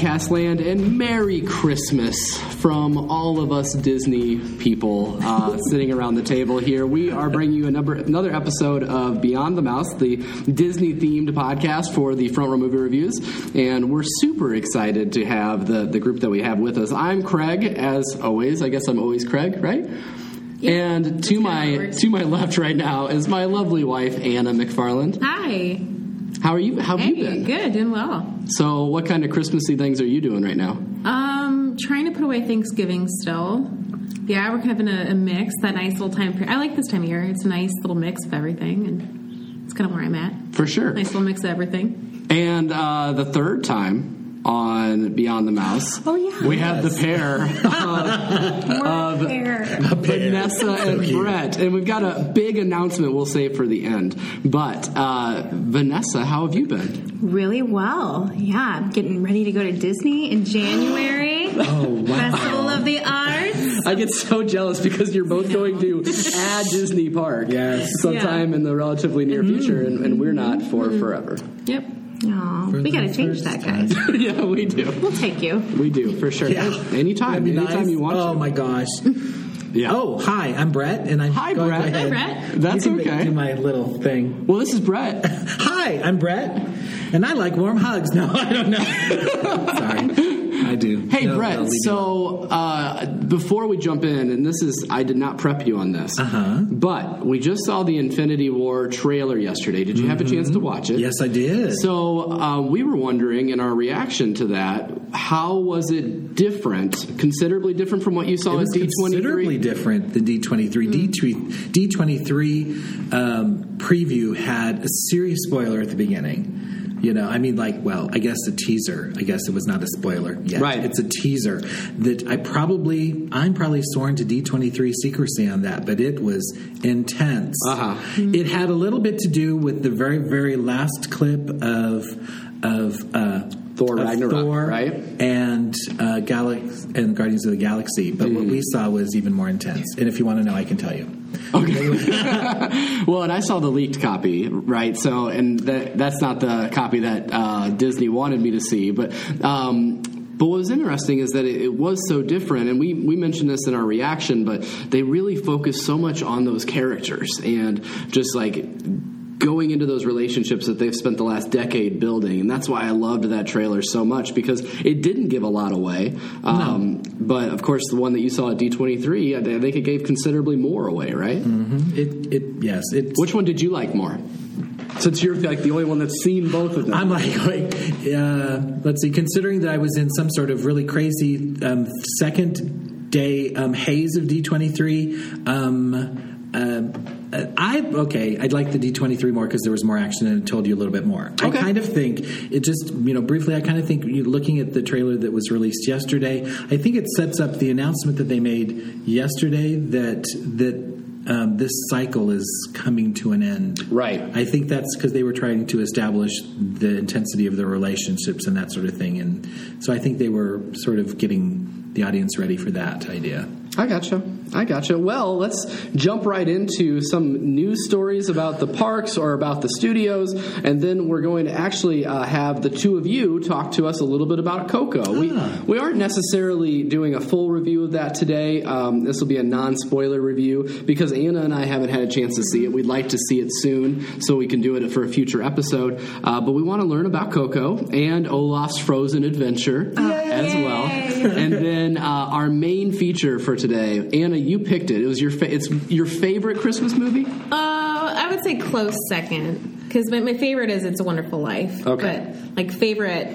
podcast land, and Merry Christmas from all of us Disney people uh, sitting around the table here. We are bringing you number, another episode of Beyond the Mouse, the Disney themed podcast for the Front Row Movie Reviews, and we're super excited to have the, the group that we have with us. I'm Craig, as always. I guess I'm always Craig, right? and to my to my left right now is my lovely wife Anna McFarland. Hi. How are you? How have Hey, you been? good, doing well. So, what kind of Christmassy things are you doing right now? Um, trying to put away Thanksgiving still. Yeah, we're kind of in a, a mix. That nice little time period. I like this time of year. It's a nice little mix of everything, and it's kind of where I'm at. For sure. Nice little mix of everything. And uh, the third time on Beyond the Mouse, Oh, yeah. we have the pair of Vanessa and Brett, and we've got a big announcement we'll save for the end. But uh, Vanessa, how have you been? Really well. Yeah, I'm getting ready to go to Disney in January. Oh wow! Festival of the Arts. I get so jealous because you're both going to at Disney Park Yes. sometime in the relatively near future, and, and we're not for forever. Yep. Oh, we got to change that, guys. yeah, we do. We'll take you. We do for sure. Yeah. Anytime, That'd be anytime nice. you want Oh to. my gosh. Yeah. Oh, hi, I'm Brett, and I'm Hi, going Brett. Hi, ahead. Brett. That's you can okay. Do my little thing. Well, this is Brett. Hi, I'm Brett, and I like warm hugs. No, I don't know. Sorry, I do. Hey, No, Brett. no, leave me So uh, before we jump in, and this is, I did not prep you on this, Uh-huh. but we just saw the Infinity War trailer yesterday. Did you have a chance to watch it? Yes, I did. So uh, we were wondering, in our reaction to that, how was it different, considerably different from what you saw it at D twenty considerably different than D23. D twenty three um, preview had a serious spoiler at the beginning. You know, I mean, like, well, I guess a teaser. I guess it was not a spoiler yet. Right. It's a teaser that I probably, I'm probably sworn to D23 secrecy on that, but it was intense. Uh-huh. It had a little bit to do with the very, very last clip of of uh, Thor Ragnarok, Thor right? and uh, Galax and Guardians of the Galaxy. But what Mm-hmm. we saw was even more intense. And if you want to know, I can tell you. Well, and I saw the leaked copy, right? So, and that, that's not the copy that uh, Disney wanted me to see, but. Um, but what was interesting is that it, it was so different, and we, we mentioned this in our reaction, but they really focused so much on those characters and just like going into those relationships that they've spent the last decade building. And that's why I loved that trailer so much because it didn't give a lot away. Um, But of course, the one that you saw at D23, I think it gave considerably more away, right? It, it yes, it. Which one did you like more? Since you're like the only one that's seen both of them. I'm like, wait, uh, let's see. Considering that I was in some sort of really crazy um, second day um, haze of D23, um, uh, I okay. I'd like the D23 more because there was more action and it told you a little bit more. I kind of think it just you know briefly. I kind of think you looking at the trailer that was released yesterday. I think it sets up the announcement that they made yesterday that that. Um, this cycle is coming to an end. Right. I think that's because they were trying to establish the intensity of their relationships and that sort of thing. And so I think they were sort of getting the audience ready for that idea. I gotcha. I gotcha. Well, let's jump right into some news stories about the parks or about the studios, and then we're going to actually uh, have the two of you talk to us a little bit about Coco. We we aren't necessarily doing a full review of that today. Um, this will be a non-spoiler review because Anna and I haven't had a chance to see it. We'd like to see it soon so we can do it for a future episode. Uh, but we want to learn about Coco and Olaf's Frozen Adventure as well. And then uh, our main feature for today, Anna, you picked it. It was your fa- it's your favorite Christmas movie. Uh, I would say close second because my, my favorite is It's a Wonderful Life. Okay. But like favorite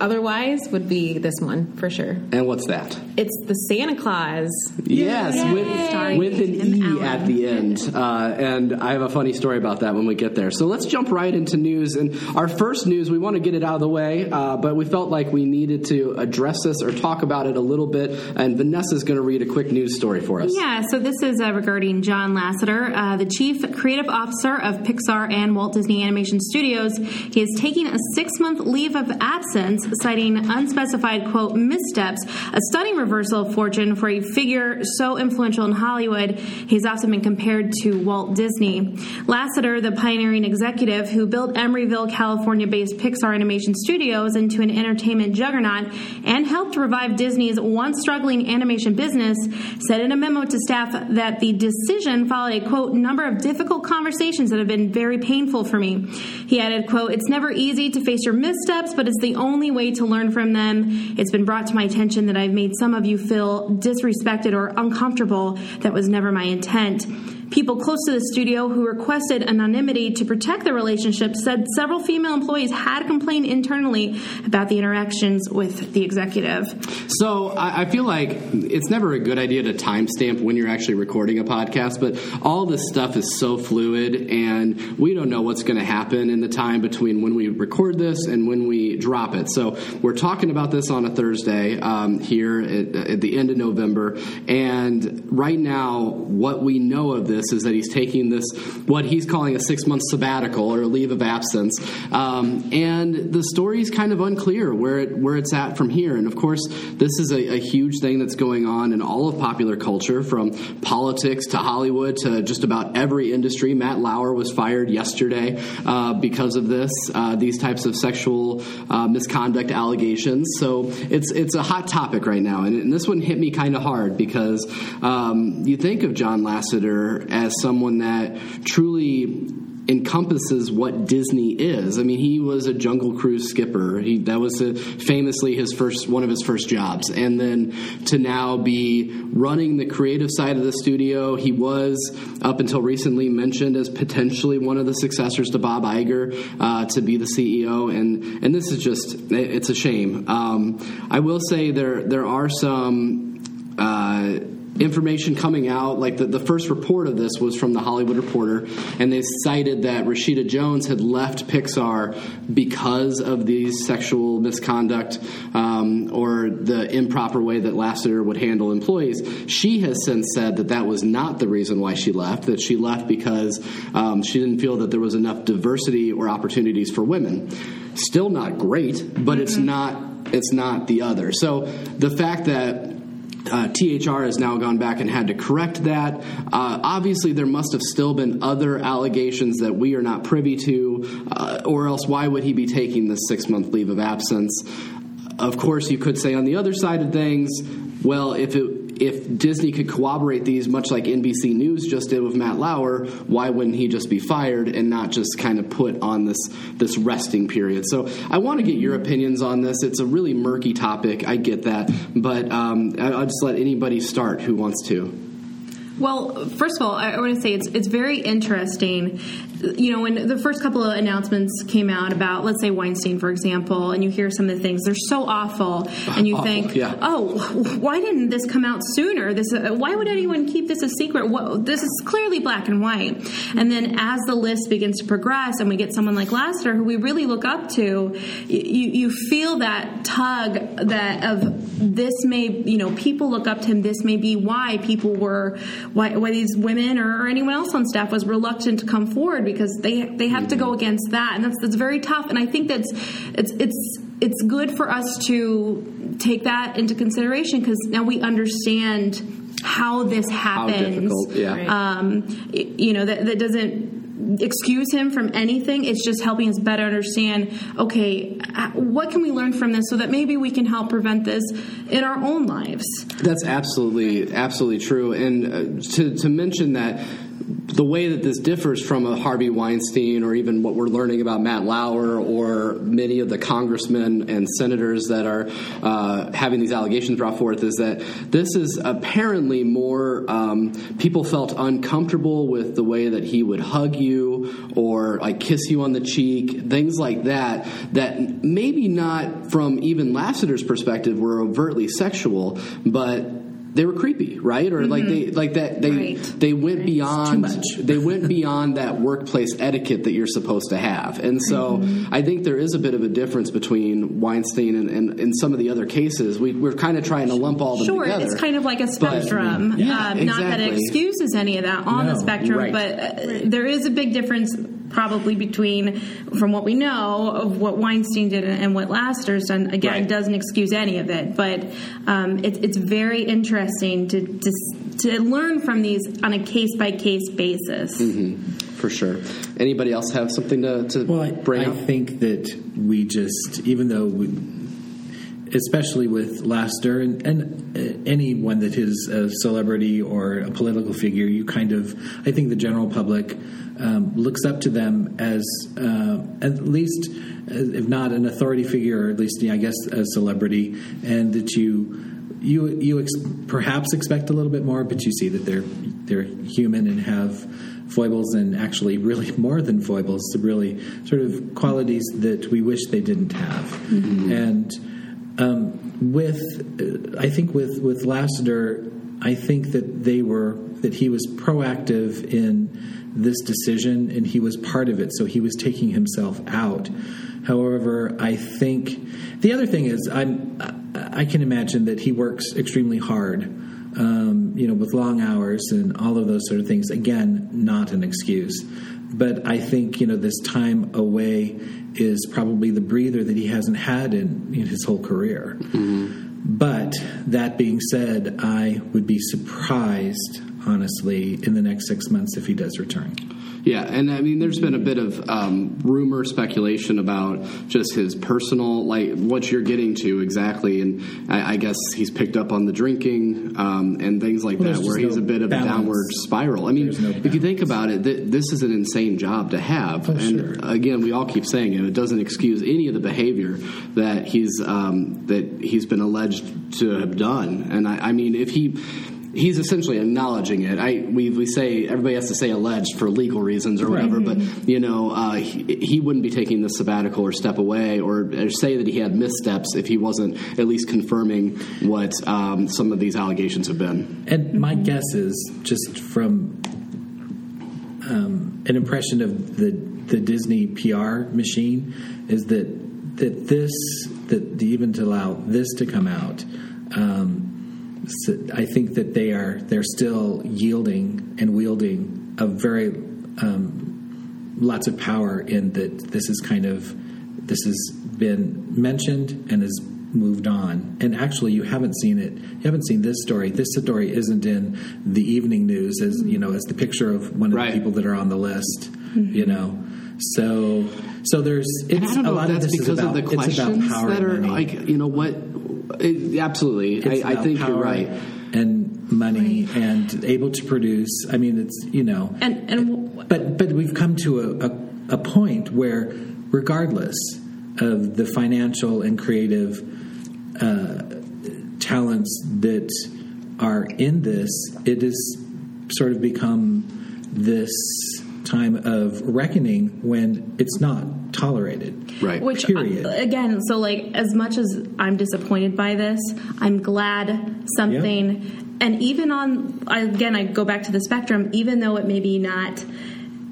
otherwise would be this one for sure. And what's that? It's the Santa Clause. Yes, with, with an Tim E Allen. at the end. Uh, and I have a funny story about that when we get there. So let's jump right into news. And our first news, we want to get it out of the way, uh, but we felt like we needed to address this or talk about it a little bit. And Vanessa's going to read a quick news story for us. Yeah, so this is uh, regarding John Lasseter, uh, the chief creative officer of Pixar and Walt Disney Animation Studios. He is taking a six month leave of absence citing unspecified, quote, missteps, a stunning reversal of fortune for a figure so influential in Hollywood. He's often been compared to Walt Disney. Lasseter, the pioneering executive who built Emeryville, California based Pixar Animation Studios into an entertainment juggernaut and helped revive Disney's once struggling animation business, said in a memo to staff that the decision followed a, quote, number of difficult conversations that have been very painful for me. He added, quote, it's never easy to face your missteps, but it's the only way to learn from them. It's been brought to my attention that I've made some of you feel disrespected or uncomfortable. That was never my intent. People close to the studio who requested anonymity to protect the relationship said several female employees had complained internally about the interactions with the executive. So I, I feel like it's never a good idea to timestamp when you're actually recording a podcast, but all this stuff is so fluid, and we don't know what's going to happen in the time between when we record this and when we drop it. So we're talking about this on a Thursday um, here at, at the end of November, and right now, what we know of this is that he's taking this, what he's calling a six month sabbatical or a leave of absence. Um, and the story is kind of unclear where, it, where it's at from here. And of course, this is a, a huge thing that's going on in all of popular culture, from politics to Hollywood to just about every industry. Matt Lauer was fired yesterday uh, because of this, uh, these types of sexual uh, misconduct allegations. So it's, it's a hot topic right now. And, and this one hit me kind of hard because um, you think of John Lasseter as someone that truly encompasses what Disney is. I mean, he was a Jungle Cruise skipper. He, that was a, famously his first one of his first jobs, and then to now be running the creative side of the studio. He was up until recently mentioned as potentially one of the successors to Bob Iger uh, to be the CEO, and and this is just it's a shame. Um, I will say there there are some. Uh, information coming out. Like the, the first report of this was from the Hollywood Reporter, and they cited that Rashida Jones had left Pixar because of these sexual misconduct um, or the improper way that Lasseter would handle employees. She has since said that that was not the reason why she left, that she left because um, she didn't feel that there was enough diversity or opportunities for women. Still not great, but it's not it's not the other. So the fact that uh, THR has now gone back and had to correct that. Uh, obviously, there must have still been other allegations that we are not privy to, uh, or else why would he be taking this six month leave of absence? Of course, you could say on the other side of things, well, if it if Disney could corroborate these, much like NBC News just did with Matt Lauer, why wouldn't he just be fired and not just kind of put on this this resting period? So I want to get your opinions on this. It's a really murky topic. I get that, but um, I'll just let anybody start who wants to. Well, first of all, I want to say it's it's very interesting. You know, when the first couple of announcements came out about, let's say Weinstein, for example, and you hear some of the things, they're so awful, and you Awful, think, yeah. oh, why didn't this come out sooner? This, uh, why would anyone keep this a secret? This is clearly black and white. And then as the list begins to progress, and we get someone like Lasseter, who we really look up to, you you feel that tug that of this may, you know, people look up to him. This may be why people were why, why these women or, or anyone else on staff was reluctant to come forward because they they have to go against that, and that's that's very tough. And I think that's it's it's it's good for us to take that into consideration because now we understand how this happens. difficult, yeah. Um, you know that that doesn't excuse him from anything it's just helping us better understand okay what can we learn from this so that maybe we can help prevent this in our own lives That's absolutely absolutely true. And uh, to to mention that the way that this differs from a Harvey Weinstein or even what we're learning about Matt Lauer or many of the congressmen and senators that are uh, having these allegations brought forth is that this is apparently more um, people felt uncomfortable with the way that he would hug you or like kiss you on the cheek, things like that, that maybe not from even Lasseter's perspective were overtly sexual, but they were creepy, right? Or like they like that they Right. they went beyond much. they went beyond that workplace etiquette that you're supposed to have. And so I think there is a bit of a difference between Weinstein and, and, and some of the other cases. We, we're kind of trying to lump all them Sure, together. it's kind of like a spectrum. Yeah, um, Not that it excuses any of that on the spectrum, right. but uh, there is a big difference probably between, from what we know of what Weinstein did and what Laster's done. Again, Right. doesn't excuse any of it, but um, it, it's very interesting to, to to learn from these on a case by case basis. for sure. Anybody else have something to, to Well, I, bring I up? think that we just, even though, we, especially with Laster and, and uh, anyone that is a celebrity or a political figure, you kind of, I think the general public um, looks up to them as uh, at least, uh, if not an authority figure, or at least, yeah, I guess, a celebrity, and that you. You you ex- perhaps expect a little bit more, but you see that they're they're human and have foibles and actually really more than foibles, really sort of qualities that we wish they didn't have. And um, with, uh, I think with with Lasseter, I think that they were that he was proactive in this decision and he was part of it, so he was taking himself out. However, I think the other thing is I'm I can imagine that he works extremely hard um, you know, with long hours and all of those sort of things. Again, not an excuse. But I think, you know, this time away is probably the breather that he hasn't had in, in his whole career. But that being said, I would be surprised, honestly, in the next six months if he does return. Yeah, and I mean, there's been a bit of um, rumor, speculation about just his personal, like what you're getting to exactly, and I, I guess he's picked up on the drinking um, and things like Well, that, where just he's a bit of a downward spiral. I mean, no if you think about it, th- this is an insane job to have, Oh, and sure. again, we all keep saying it. It doesn't excuse any of the behavior that he's um, that he's been alleged to have done, and I, I mean, if he he's essentially acknowledging it. I we, we say everybody has to say alleged for legal reasons or whatever, but you know uh, he, he wouldn't be taking the sabbatical or step away or, or say that he had missteps if he wasn't at least confirming what um, some of these allegations have been. And my guess is just from um, an impression of the the Disney PR machine is that that this that even to allow this to come out. Um, so I think that they are they're still yielding and wielding a very um, lots of power in that this is kind of this has been mentioned and has moved on. And actually you haven't seen it. You haven't seen this story. This story isn't in the evening news as you know as the picture of one of Right. the people that are on the list you know. So so there's it's I don't know a lot if of that's this is because about, of the it's about questions power that are like you know what. It, absolutely, It's I, I about think you're right. and money and able to produce. I mean it's you know. And and But but we've come to a, a, a point where, regardless of the financial and creative uh, talents that are in this, it has sort of become this time of reckoning when it's not tolerated. Right. Which Period. uh, again, so like as much as I'm disappointed by this, I'm glad something. And even on again, I go back to the spectrum. Even though it may be not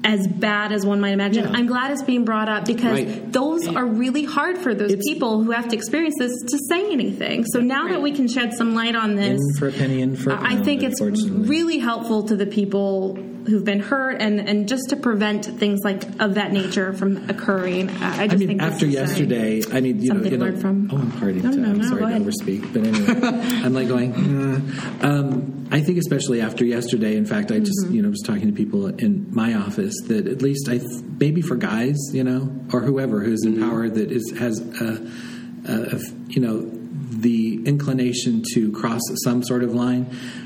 as bad as one might imagine, Yeah. I'm glad it's being brought up because Right. those are really hard for those It's- people who have to experience this to say anything. So now that we can shed some light on this, In for a penny, in for a I pound, think it's really helpful to the people who've been hurt and, and just to prevent things like of that nature from occurring. I I just I mean, think after uh, yesterday, I mean, you know, something you to know, from. oh, I'm partying. No, no, no, sorry to overspeak, but anyway, I'm like going. "Uh." Um, I think especially after yesterday. In fact, I just Mm-hmm. you know was talking to people in my office that at least I th- maybe for guys, you know, or whoever who's in power that is has a, a, a you know the inclination to cross some sort of line.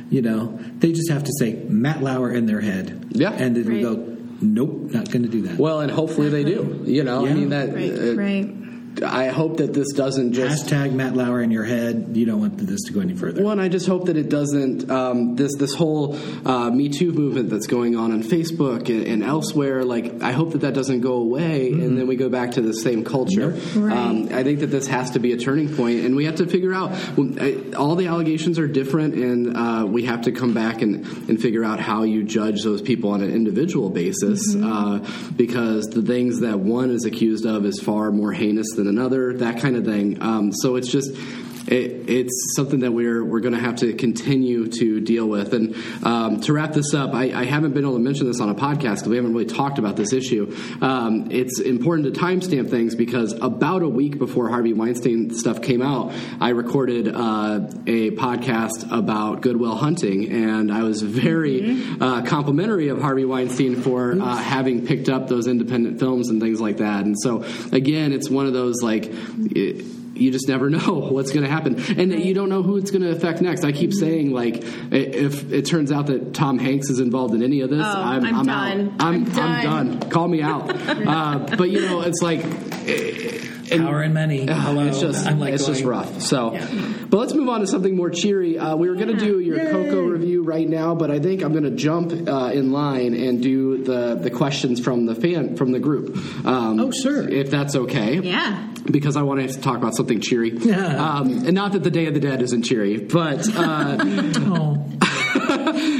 You know, they just have to say Matt Lauer in their head, Yeah. and it Right. go. Nope, not going to do that. Well, and hopefully they do. You know, I mean that. Right, uh, right. I hope that this doesn't just Hashtag Matt Lauer in your head. You don't want this to go any further. One, I just hope that it doesn't. Um, this this whole uh, Me Too movement that's going on on Facebook and, and elsewhere. Like, I hope that that doesn't go away, and then we go back to the same culture. Right. Um, I think that this has to be a turning point, and we have to figure out. All the allegations are different, and uh, we have to come back and, and figure out how you judge those people on an individual basis, uh, because the things that one is accused of is far more heinous than another. That kind of thing. Um, so it's just it, it's something that we're we're going to have to continue to deal with. And um, to wrap this up, I, I, haven't been able to mention this on a podcast because we haven't really talked about this issue. Um, it's important to timestamp things because about a week before Harvey Weinstein stuff came out, I recorded uh, a podcast about Good Will Hunting, and I was very mm-hmm. uh, complimentary of Harvey Weinstein for uh, having picked up those independent films and things like that. And so again, it's one of those like. It, you just never know what's going to happen, and you don't know who it's going to affect next. I keep saying, like, if it turns out that Tom Hanks is involved in any of this, oh, I'm, I'm, I'm done. Out. I'm, I'm, done. I'm done. Call me out. uh, but you know, it's like. And, Power and money. Hello. It's just I'm like it's going, just rough. So, yeah. but let's move on to something more cheery. Uh, we were going to do your Yay. Coco review right now, but I think I'm going to jump uh, in line and do the the questions from the fan from the group. Um, oh, sure. If that's okay. Yeah because I want to talk about something cheery. Yeah. Um, and not that the Day of the Dead isn't cheery, but. Uh, oh.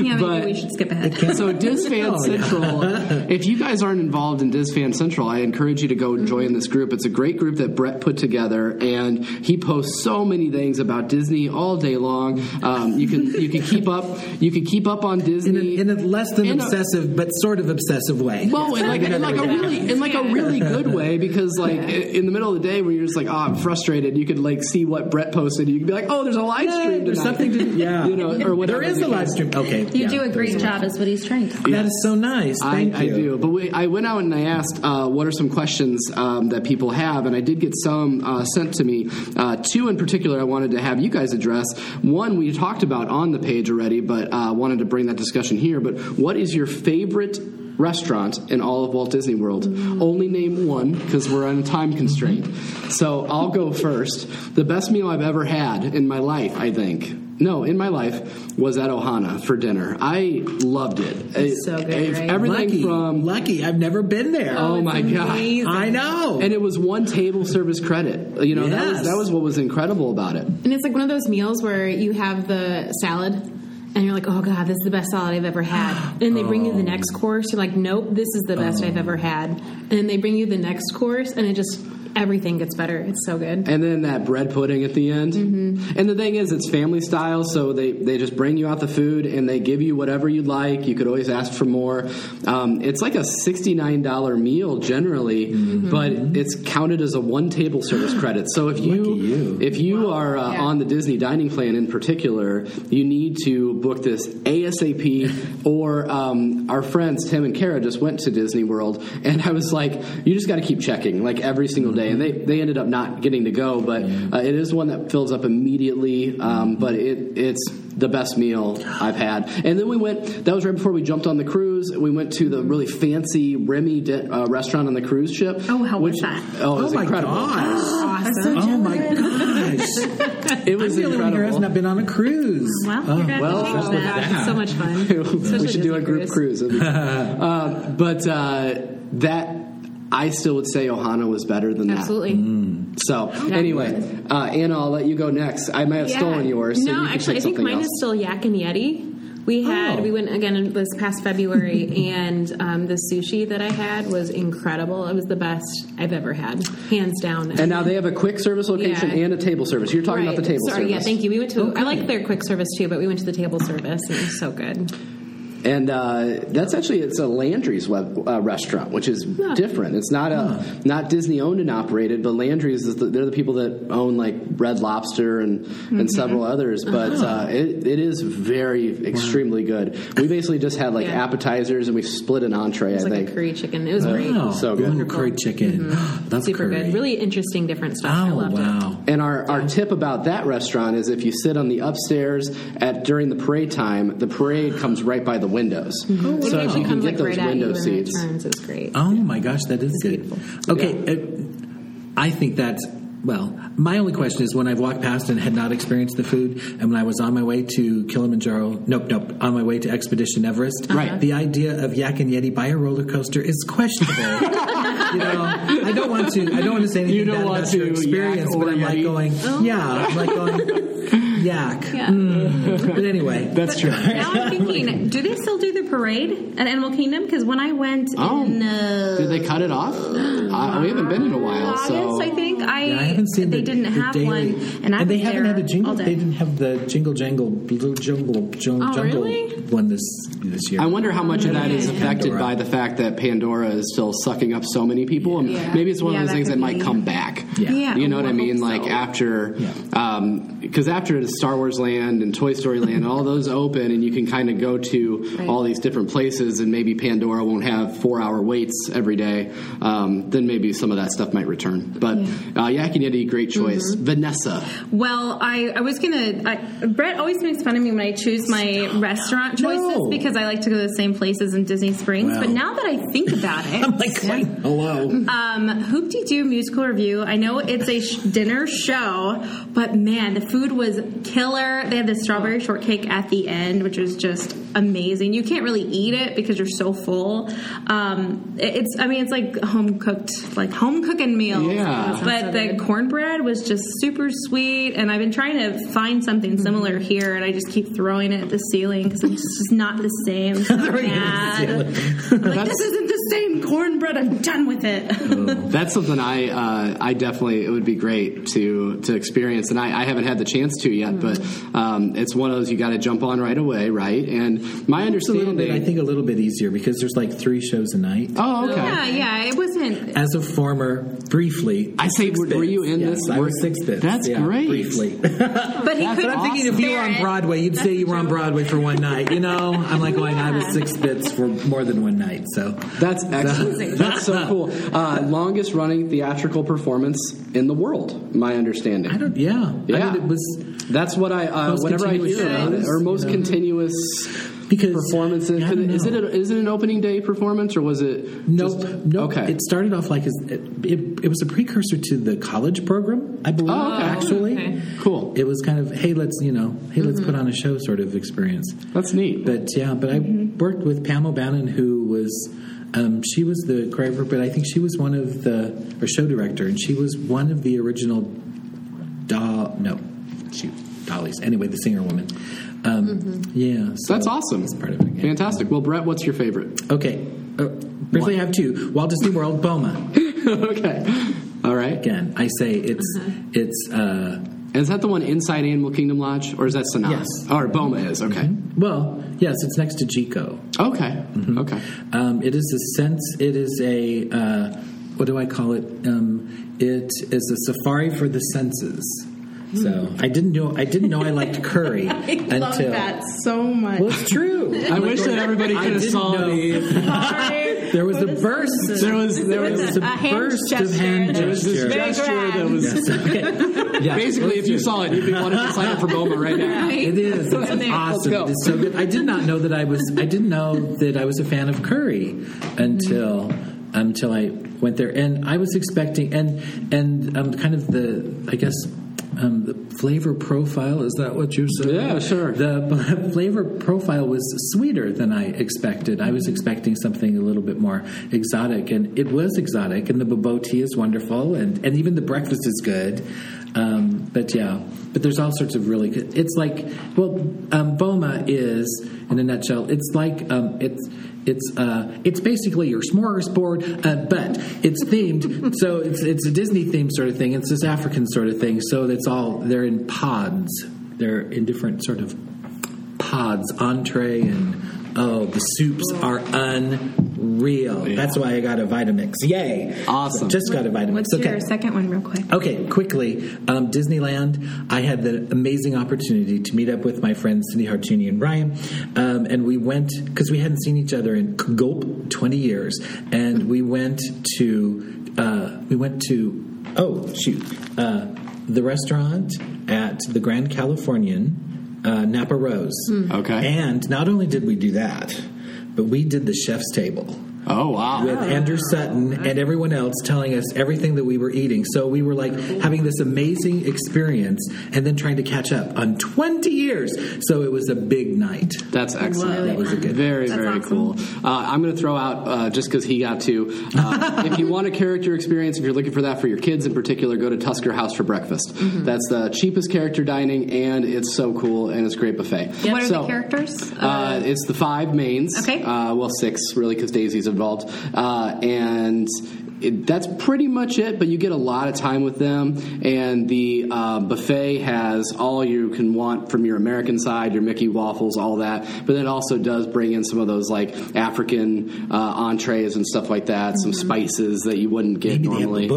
Yeah, maybe but, we should skip ahead. So DizFan oh, Central, if you guys aren't involved in DizFan Central, I encourage you to go join this group. It's a great group that Brett put together, and he posts so many things about Disney all day long. Um, you can you can keep up you can keep up on Disney in a, in a less than obsessive, a, but sort of obsessive way. Well, in like, in like a really in like a really good way because like yeah. in the middle of the day where you're just like oh I'm frustrated, you could like see what Brett posted. You could be like oh there's a live stream. There's something to yeah you know or whatever. There is a live stream. Okay, you yeah, do a great job, is what he's trying to. say. That is so nice. Thank I, you. I do, but we, I went out and I asked uh, what are some questions um, that people have, and I did get some uh, sent to me. Uh, two in particular, I wanted to have you guys address. One we talked about on the page already, but uh, wanted to bring that discussion here. But what is your favorite restaurant in all of Walt Disney World. Mm. Only name one because we're on a time constraint. So I'll go first. The best meal I've ever had in my life, I think. No, in my life was at Ohana for dinner. I loved it. It's so good. Right? Everything lucky, from lucky. I've never been there. Oh, oh my god! I know. And it was one table service credit. You know yes. that was that was what was incredible about it. And it's like one of those meals where you have the salad and you're like, oh god, this is the best salad I've ever had. And they bring you the oh. next course. You're like, nope, this is the best oh. I've ever had. And then they bring you the next course, and it just everything gets better. It's so good. And then that bread pudding at the end. Mm-hmm. And the thing is, it's family style, so they, they just bring you out the food and they give you whatever you'd like. You could always ask for more. Um, it's like a $69 meal generally, mm-hmm. but it's counted as a one table service credit. So if you, you. if you wow. are uh, yeah. on the Disney dining plan in particular, you need to book this ASAP. or um, our friends Tim and Kara just went to Disney World, and I was like, you just got to keep checking, like every single day. And they, they ended up not getting to go, but uh, it is one that fills up immediately. Um, but it, it's the best meal I've had. And then we went. That was right before we jumped on the cruise. We went to the really fancy Remy uh, restaurant on the cruise ship. Oh, how which, was that? Oh, it was oh incredible. Gosh. Awesome. So oh my gosh! it was I'm the incredible. Only one who hasn't been on a cruise. Well, oh, well, that. that. so much fun. we should do a group cruise. cruise. uh, but uh, that I still would say Ohana was better than Absolutely. that. Absolutely. Mm. So yeah. anyway, uh, Anna, I'll let you go next. I might have yeah. stolen yours. So no, actually, I think mine else. is still Yak and Yeti. We had oh. we went again this past February, and um, the sushi that I had was incredible. It was the best I've ever had, hands down. And now they have a quick service location yeah. and a table service. You're talking right. about the table Sorry, service. yeah, thank you. We went to. Okay. I like their quick service too, but we went to the table service, and it was so good and uh, that's actually it's a Landry's web, uh, restaurant, which is yeah. different. It's not a huh. not Disney owned and operated, but Landry's is the, they're the people that own like Red Lobster and mm-hmm. and several others. But uh-huh. uh, it, it is very extremely wow. good. We basically just had like yeah. appetizers and we split an entree. It was I like think a curry chicken. It was oh. great. So good. Ooh, curry chicken. Mm-hmm. That's super curry. good. Really interesting, different stuff. Oh, I loved wow. it. And our, our tip about that restaurant is if you sit on the upstairs at during the parade time, the parade comes right by the windows. Mm-hmm. Oh, so if you can get those right window seats, turns, it's great. Oh my gosh, that is it's good. Beautiful. Okay, yeah. uh, I think that's well, my only question is when I've walked past and had not experienced the food, and when I was on my way to Kilimanjaro, nope, nope, on my way to Expedition Everest, right? The idea of Yak and Yeti by a roller coaster is questionable. you know, I don't want to. I don't want to say anything you don't bad want about to your experience, but I'm Yeti. like going, oh. yeah, I'm like going. Yak. Mm. But anyway, That's true. Now I'm thinking, do they still do the parade at Animal Kingdom? Because when I went Oh. in uh, Did they cut it off? Uh, we haven't been in a while, August, so I think I, Yeah, I haven't seen they the, didn't the have daily, one, and I they haven't had a jingle. They didn't have the jingle jangle blue jungle jungle, Oh, jungle really? one this this year. I wonder how much of that is affected Pandora. by the fact that Pandora is still sucking up so many people, and Yeah. maybe it's one Yeah, of those that things could that might come back. Yeah. Yeah. You know what I I mean? Like after, because after the Star Wars Land and Toy Story Land, all those open, and you can kind of go to Right. all these different places, and maybe Pandora won't have four-hour waits every day. Um, then maybe some of that stuff might return. But uh, Yak and Yeti, great choice. Mm-hmm. Vanessa, Well, I, I was gonna. I, Brett always makes fun of me when I choose my restaurant choices No. because I like to go to the same places in Disney Springs. Wow. But now that I think about it, I'm like, wait, hello. um, Hoop-Dee-Doo musical revue. I know it's a sh- dinner show, but man, the food was killer. They had the strawberry shortcake at the end, which was just amazing. You can't really eat it because you're so full. Um, it's, I mean, it's like home cooked, like home cooking meals. Yeah. But the cornbread was just super sweet, and I've been trying to find something similar here, and I just keep throwing it at the ceiling because it's just not the same. So Throwing it at mad. the I'm like, this isn't the same cornbread. I'm done with it. That's something I uh, I definitely it would be great to to experience, and I, I haven't had the chance to yet, but um, it's one of those you got to jump on right away, right? And my It's a understanding, bit, I think, a little bit easier because there's like three shows a night. oh okay. Yeah, yeah, it wasn't. As a former, briefly, I say, were, were you in Yes, this? I Were- was six bits. That's yeah, great. Briefly. But he That's couldn't. But I'm thinking if you were on Broadway, you'd say you were on Broadway for one night. You know, I'm like going, I was six bits for more than one night. So That's excellent. That's so cool. Uh, longest running theatrical performance in the world, my understanding. I don't. Yeah, Yeah. I mean, it was That's what I uh, Most whenever I continuous hear about it, or most you know. continuous because performances. Is it a, is it an opening day performance or was it? Nope, just- nope. Okay. It started off like it, it, it was a precursor to the college program, I believe. Oh, okay. Actually, Okay. cool. it was kind of hey, let's you know, hey, let's put on a show sort of experience. That's neat. But yeah, but I worked with Pam O'Bannon, who was. Um, she was the choreographer, but I think she was one of the or show director, and she was one of the original. Doll, no, shoot, Dollies. Anyway, the singer woman. Um, Yeah, so That's awesome. That's part of it. yeah. Fantastic. Well, Brett, what's your favorite? Okay, uh, briefly, I have two. Walt Disney World, Boma. okay. All right. Again, I say it's it's. Uh, Is that the one inside Animal Kingdom Lodge, or is that Sanaa? Yes. Or Boma is. Okay. well, yes, it's next to Jiko. Okay. Okay. Um, it is a sense. It is a uh, what do I call it? Um, it is a safari for the senses. So I didn't know. I didn't know I liked curry I until. love that so much. Well, it's true. I wish that everybody I could have didn't saw know. the. There was a burst. There was there There was was a, a hand burst of gesture. hand There was this gesture. gesture that was Yes. Okay. Yeah. basically if you saw it, you'd be wanting to sign up for Boma right now. It is. It's Let's awesome. go. It is so good. I did not know that I was. I didn't know that I was a fan of curry until until I went there, and I was expecting and and um, kind of the I guess. Um, the flavor profile is that what you said? Yeah, sure. The flavor profile was sweeter than I expected. I was expecting something a little bit more exotic, and it was exotic. And the bobotie is wonderful, and, and even the breakfast is good. Um, but yeah, but there's all sorts of really good. It's like well, um, Boma is in a nutshell. It's like um, it's it's uh, it's basically your smorgasbord, uh, but it's themed. so it's it's a Disney themed sort of thing. It's this African sort of thing. So it's all they're in pods. They're in different sort of pods, entree, and oh, the soups are unreal. That's why I got a Vitamix. Yay! Awesome. Just got a Vitamix. What's okay. your second one, real quick? Okay, quickly, um, Disneyland. I had the amazing opportunity to meet up with my friends Cindy Hartuni and Ryan, um, and we went because we hadn't seen each other in gulp twenty years, and we went to uh, we went to oh shoot uh, the restaurant at the Grand Californian uh, Napa Rose. Okay. and not only did we do that, but we did the chef's table. Oh wow! with Andrew Sutton and everyone else telling us everything that we were eating. So we were like having this amazing experience and then trying to catch up on 20 years. So it was a big night. That's excellent. That was a good. Very, That's very awesome. cool. Uh, I'm going to throw out uh, just because he got to. Uh, if you want a character experience, if you're looking for that for your kids in particular, go to Tusker House for breakfast. Mm-hmm. That's the cheapest character dining, and it's so cool, and it's a great buffet. What are So, the characters? Uh, it's the five mains. Okay. Uh, well, six really, because Daisy's involved, uh, and. It, that's pretty much it, but you get a lot of time with them, and the uh, buffet has all you can want from your American side, your Mickey waffles, all that. But then it also does bring in some of those like African uh, entrees and stuff like that, some spices that you wouldn't get Maybe they have normally.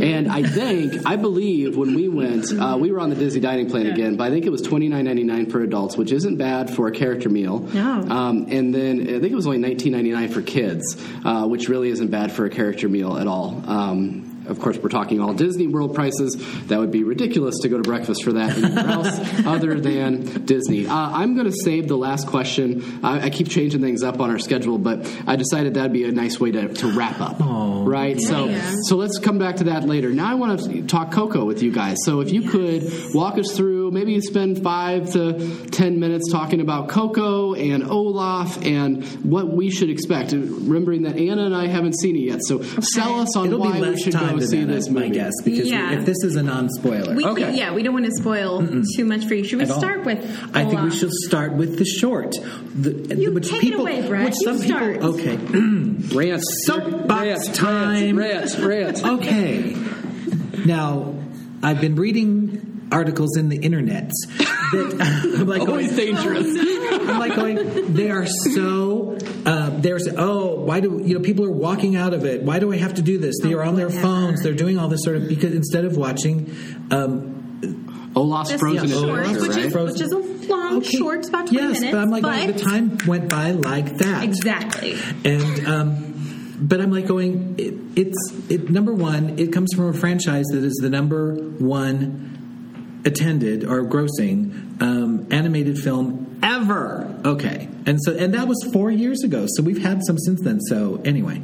And I think, I believe, when we went, uh, we were on the Disney dining plan again, but I think it was twenty nine ninety nine for adults, which isn't bad for a character meal. No. Um, and then I think it was only nineteen ninety nine for kids, uh, which really isn't bad for a character meal at all. Um, of course, we're talking all Disney World prices. That would be ridiculous to go to breakfast for that anywhere else other than Disney. Uh, I'm going to save the last question. I, I keep changing things up on our schedule, but I decided that'd be a nice way to, to wrap up. right? so, Yeah. so let's come back to that later. Now I want to talk Coco with you guys. So if you could walk us through, maybe you spend five to ten minutes talking about Coco and Olaf and what we should expect. Remembering that Anna and I haven't seen it yet, so sell us on It'll why we should go see that, this my movie. guess, because Yeah. if this is a non-spoiler. We, Okay. Yeah, we don't want to spoil too much for you. Should we at all. start with? I think we should start with the short. The, You which take it people, away, Brett. Which You some start. people. Okay. Rant, Soapbox rant, time. Rant, rant. Okay. Now, I've been reading articles in the internets that I'm like Always going, dangerous. I'm like going. They are so. Uh, they're so, oh, why do you know people are walking out of it? Why do I have to do this? They are on their phones. They're doing all this sort of because instead of watching. Um, Olaf's This frozen is adventure, short, which, right? is, Frozen. which is a long okay, short, it's about 20 yes, minutes. but I'm like going, the time went by like that. Exactly. And um, but I'm like going. It, it's it, number one. It comes from a franchise that is the number one attended or grossing um, animated film ever. Okay, and so and that was four years ago. So we've had some since then. So anyway,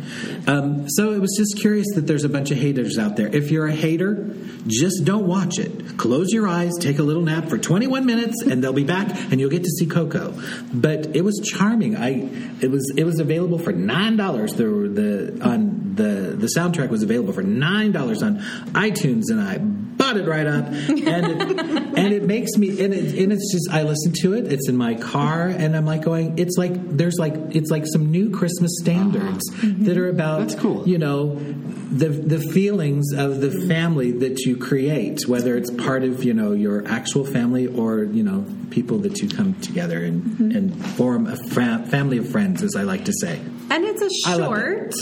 um, so it was just curious that there's a bunch of haters out there. If you're a hater, just don't watch it. Close your eyes, take a little nap for 21 minutes, and they'll be back, and you'll get to see Coco. But it was charming. I it was it was available for nine dollars. The the on the the soundtrack was available for nine dollars on iTunes, and I bought it right up, and it, and it makes me and, it, and it's just I listen to it. It's in my car, and I'm like going. It's like there's like it's like some new Christmas standards ah. mm-hmm. that are about That's cool. you know the the feelings of the family that you create, whether it's part of you know your actual family or you know people that you come together and mm-hmm. and form a fa- family of friends, as I like to say. And it's a short.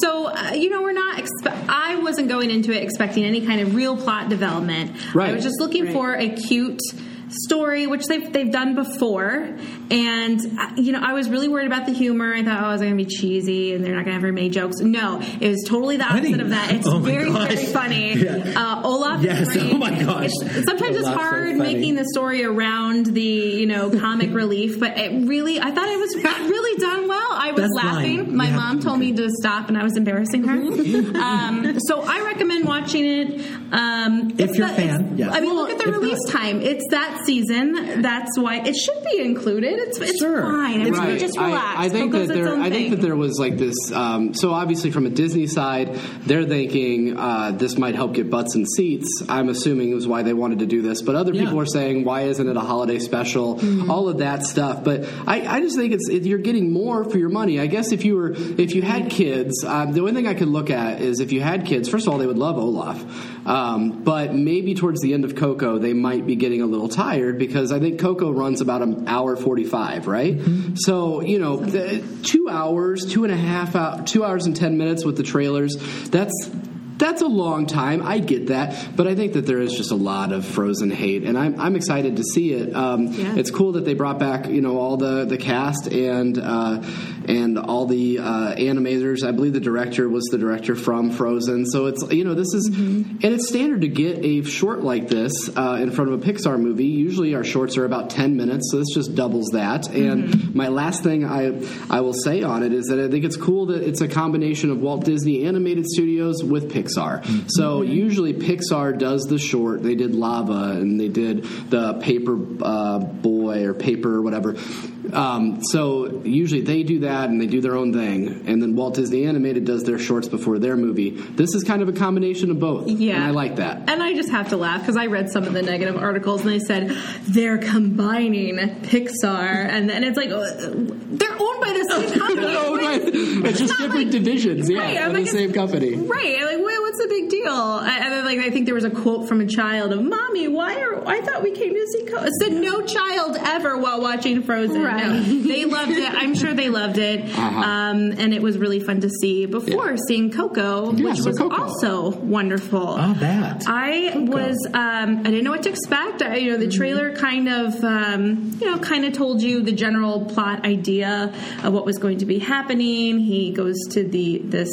So, uh, you know, we're not. Expe- I wasn't going into it expecting any kind of real plot development. Right. I was just looking for a cute story, which they've they've done before. And uh, you know, I was really worried about the humor. I thought, oh, it's going to be cheesy, and they're not going to have very many jokes. No, it was totally the opposite Funny. of that. It's Oh very gosh. very funny. Yeah. Uh, Olaf. Yes. is great. Oh my gosh. It's- sometimes it's Olaf's so hard funny. making the story around the you know comic relief, but it really, I thought it was really done well. I was Best laughing. line. My Yeah. mom told me to stop, and I was embarrassing her. um, so I recommend watching it. Um, If you're a fan, yeah. I mean, look at the If not- release time. It's that season. That's why it should be included. It's, it's Sure. fine. Everybody Right. just I- relax. I, think that there. I think that there was like this. Um, so obviously, from a Disney side, they're thinking uh, this might help get butts and seats. I'm assuming it was why they wanted to do this. But other people are saying, why isn't it a holiday special? All of that stuff. But I, I just think it's it, you're getting more for your money. I guess if you were if you had kids, um, the only thing I could look at is if you had kids. First of all, they would love Olaf, um, but maybe towards the end of Coco, they might be getting a little tired because I think Coco runs about an hour forty five, right? So you know, the, two hours, two and a half, hour, two hours and ten minutes with the trailers. That's that's a long time. I get that, but I think that there is just a lot of Frozen hate, and I'm I'm excited to see it. Um, Yeah. It's cool that they brought back you know all the the cast and uh, and all the uh, animators. I believe the director was the director from Frozen, so it's you know this is and it's standard to get a short like this uh, in front of a Pixar movie. Usually our shorts are about ten minutes, so this just doubles that. And my last thing I I will say on it is that I think it's cool that it's a combination of Walt Disney Animated Studios with Pixar. So usually Pixar does the short. They did Lava and they did the Paper uh, Boy or Paper or whatever. Um, so usually they do that and they do their own thing, and then Walt Disney Animated does their shorts before their movie. This is kind of a combination of both, Yeah. and I like that. And I just have to laugh because I read some of the negative articles and they said they're combining Pixar and then it's like uh, they're owned by the same company. No, right. It's just different like- divisions, yeah, Right, I'm of the same company. Right. I'm like, wait, what's the big deal? And then, like, I think there was a quote from a child of, "Mommy, why are I thought we came to see?" Co-. I said, "No child ever while watching Frozen." Right. No, they loved it. I'm sure they loved it, Uh-huh. um, and it was really fun to see. Before seeing Coco, Yeah, which so was Coco. also wonderful. Oh, that. I was um, I didn't know what to expect. I, you know, the trailer kind of um, you know kind of told you the general plot idea of what was going to be happening. He goes to the this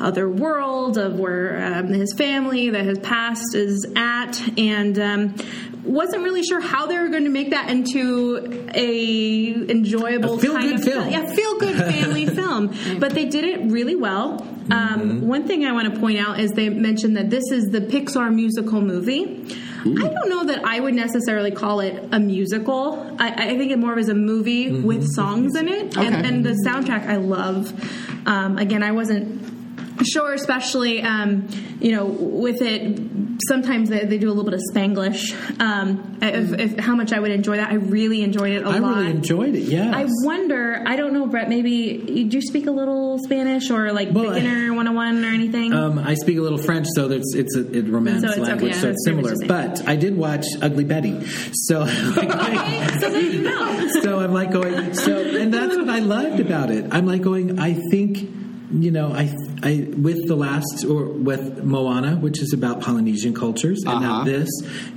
other world of where um, his family that his past is at, and um, wasn't really sure how they were going to make that into a enjoyable A kind of film. Yeah, feel good family film. But they did it really well. Um, One thing I want to point out is they mentioned that this is the Pixar musical movie. I don't know that I would necessarily call it a musical. I, I think it more of is a movie with songs in it, and, and the soundtrack I love. Um, again, I wasn't sure, especially um, you know with it. Sometimes they, they do a little bit of Spanglish. Um, if, if, how much I would enjoy that, I really enjoyed it a I lot. I really enjoyed it. yeah. I wonder. I don't know, Brett. Maybe do you speak a little Spanish or like Well, beginner 101 or anything? Um, I speak a little French, so it's it's a it romance So it's okay, language, yeah, so it's similar. pretty much the But I did watch Ugly Betty, so okay, so you know. so I'm like going. So and that's what I loved about it. I'm like going. I think you know I I with the last or with Moana, which is about Polynesian cultures, and now Uh-huh. this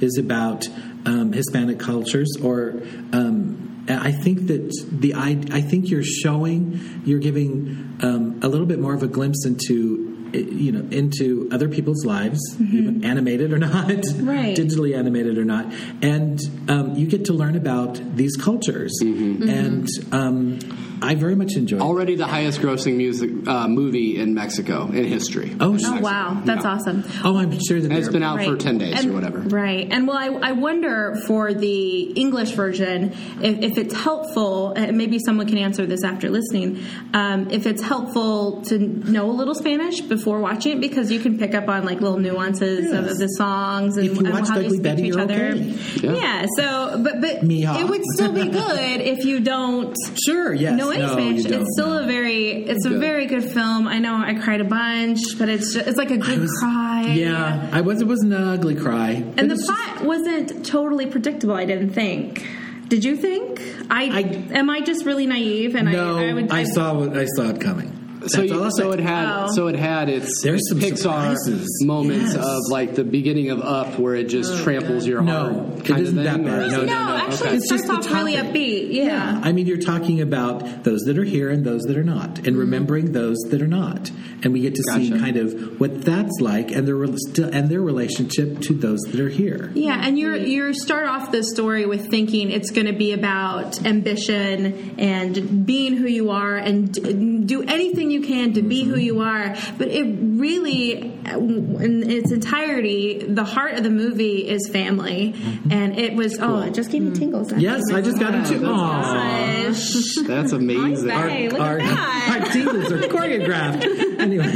is about um, Hispanic cultures or. Um, I think that the I, I think you're showing you're giving um, a little bit more of a glimpse into you know into other people's lives, even animated or not, Right. digitally animated or not, and um, you get to learn about these cultures, and um, I very much enjoy. it. Already the highest grossing music uh, movie in Mexico in history. Oh, Oh wow, that's Yeah. awesome. Oh, I'm sure that And it's they're- been out for 10 days And- or whatever. Right. And well, I, I wonder for the English version if, if it's helpful, and maybe someone can answer this after listening, um, if it's helpful to know a little Spanish before watching it because you can pick up on like little nuances of, Yes. of the songs and, If you and watch how they speak Betty, to each other. okay. Yeah. Yeah. So, but, but Mija. it would still be good if you don't sure, yes, know no. It's still no. a very, it's a very good film. I know I cried a bunch, but it's just, it's like a good was- cry. Yeah, I was. It wasn't an ugly cry, And the it's just- plot wasn't totally predictable. I didn't think. Did you think? I, I- am I just really naive? And no, I, I would. I saw what I saw it coming. So, you, I'll so it had Oh. so it had its There's some Pixar surprises. moments Yes. of like the beginning of Up where it just oh, tramples your No, heart it kind isn't of that bad. or- No, no, no, no. actually, Okay. it It's just starts off really upbeat. Yeah. I mean, you're talking about those that are here and those that are not, and mm-hmm. remembering those that are not, and we get to see kind of what that's like, and their and their relationship to those that are here. Yeah, and you're you start off the story with thinking it's going to be about ambition and being who you are and d- do anything you can to be who you are. But it really, in its entirety, the heart of the movie is family, and it was oh, it just gave me tingles. Yes, I just got into. Wow, Aww. That's amazing. Look at that. our tingles are choreographed. anyway,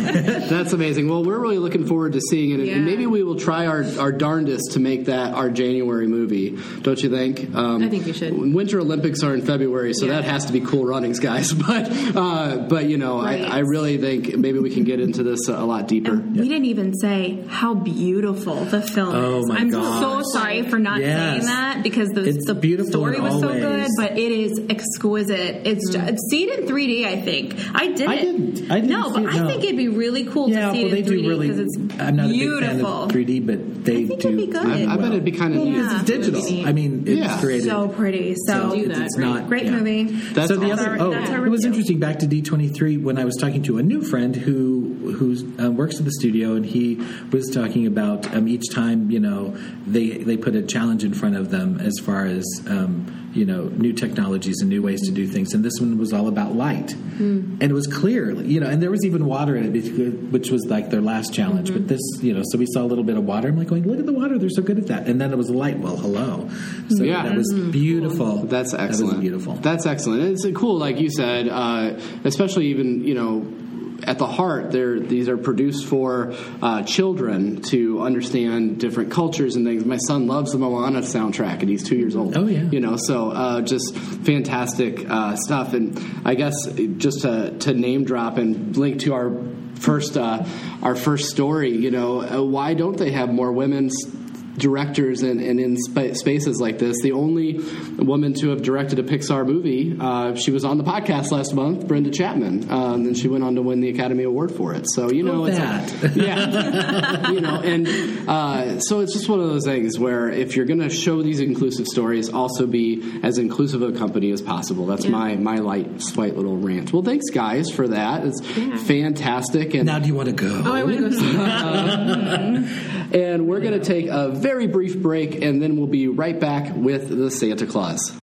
That's amazing. Well, we're really looking forward to seeing it, Yeah. and maybe we will try our, our darndest to make that our January movie. Don't you think? Um, I think we should. Winter Olympics are in February, so Yeah. that has to be cool runnings, guys. But uh, but you know, Right. I, I really think maybe we can get into this a lot deeper. We didn't even say how beautiful the film Oh, is. my I'm gosh. so sorry for not Yes. saying that because the, It's the beautiful story was all so good, but it is exquisite. It's just, see it in 3D. I think I did. I didn't. I didn't no, see but it, I think it'd be really cool Yeah, to see well, it they in 3D do really. because it's I'm not beautiful. a big fan of 3D, but they I think do. it'd be good. really I, I bet it'd be kind of Yeah. It's digital. I mean, it's Yeah. created. so pretty. So, do it's, it's not great yeah. movie. That's so the awesome. other, oh, it was interesting. Back to D twenty three when I was talking to a new friend who who uh, works at the studio, and he was talking about um, each time you know they they put a challenge in front of them as far as um, you know new technologies and new ways to do things, and this one was all about light, Hmm. and it was clear, you know, and there was even water in it, which was like their last challenge. Mm-hmm. But this, you know, so we saw a little bit of water. I'm like going, look at the water; they're so good at that. And then it was light. Well, hello. So Yeah. that was beautiful. That's That excellent. was beautiful. That's excellent. It's cool, like you said, uh, especially even you know. At the heart, they're, these are produced for uh, children to understand different cultures and things. My son loves the Moana soundtrack, and he's two years old. Oh, yeah. you know, so uh, just fantastic uh, stuff. And I guess just to, to name drop and link to our first uh, our first story, you know, uh, why don't they have more women? Directors and, and in spa- spaces like this. The only woman to have directed a Pixar movie, uh, she was on the podcast last month, Brenda Chapman, um, and she went on to win the Academy Award for it. So you know, Oh, it's that. yeah, you know, and uh, so it's just one of those things where if you're going to show these inclusive stories, also be as inclusive of a company as possible. That's my my light, slight little rant. Well, thanks guys for that. It's fantastic, and Now, do you want to go? Oh, I want to go see and we're going to take a very brief break, and then we'll be right back with the Santa Clause.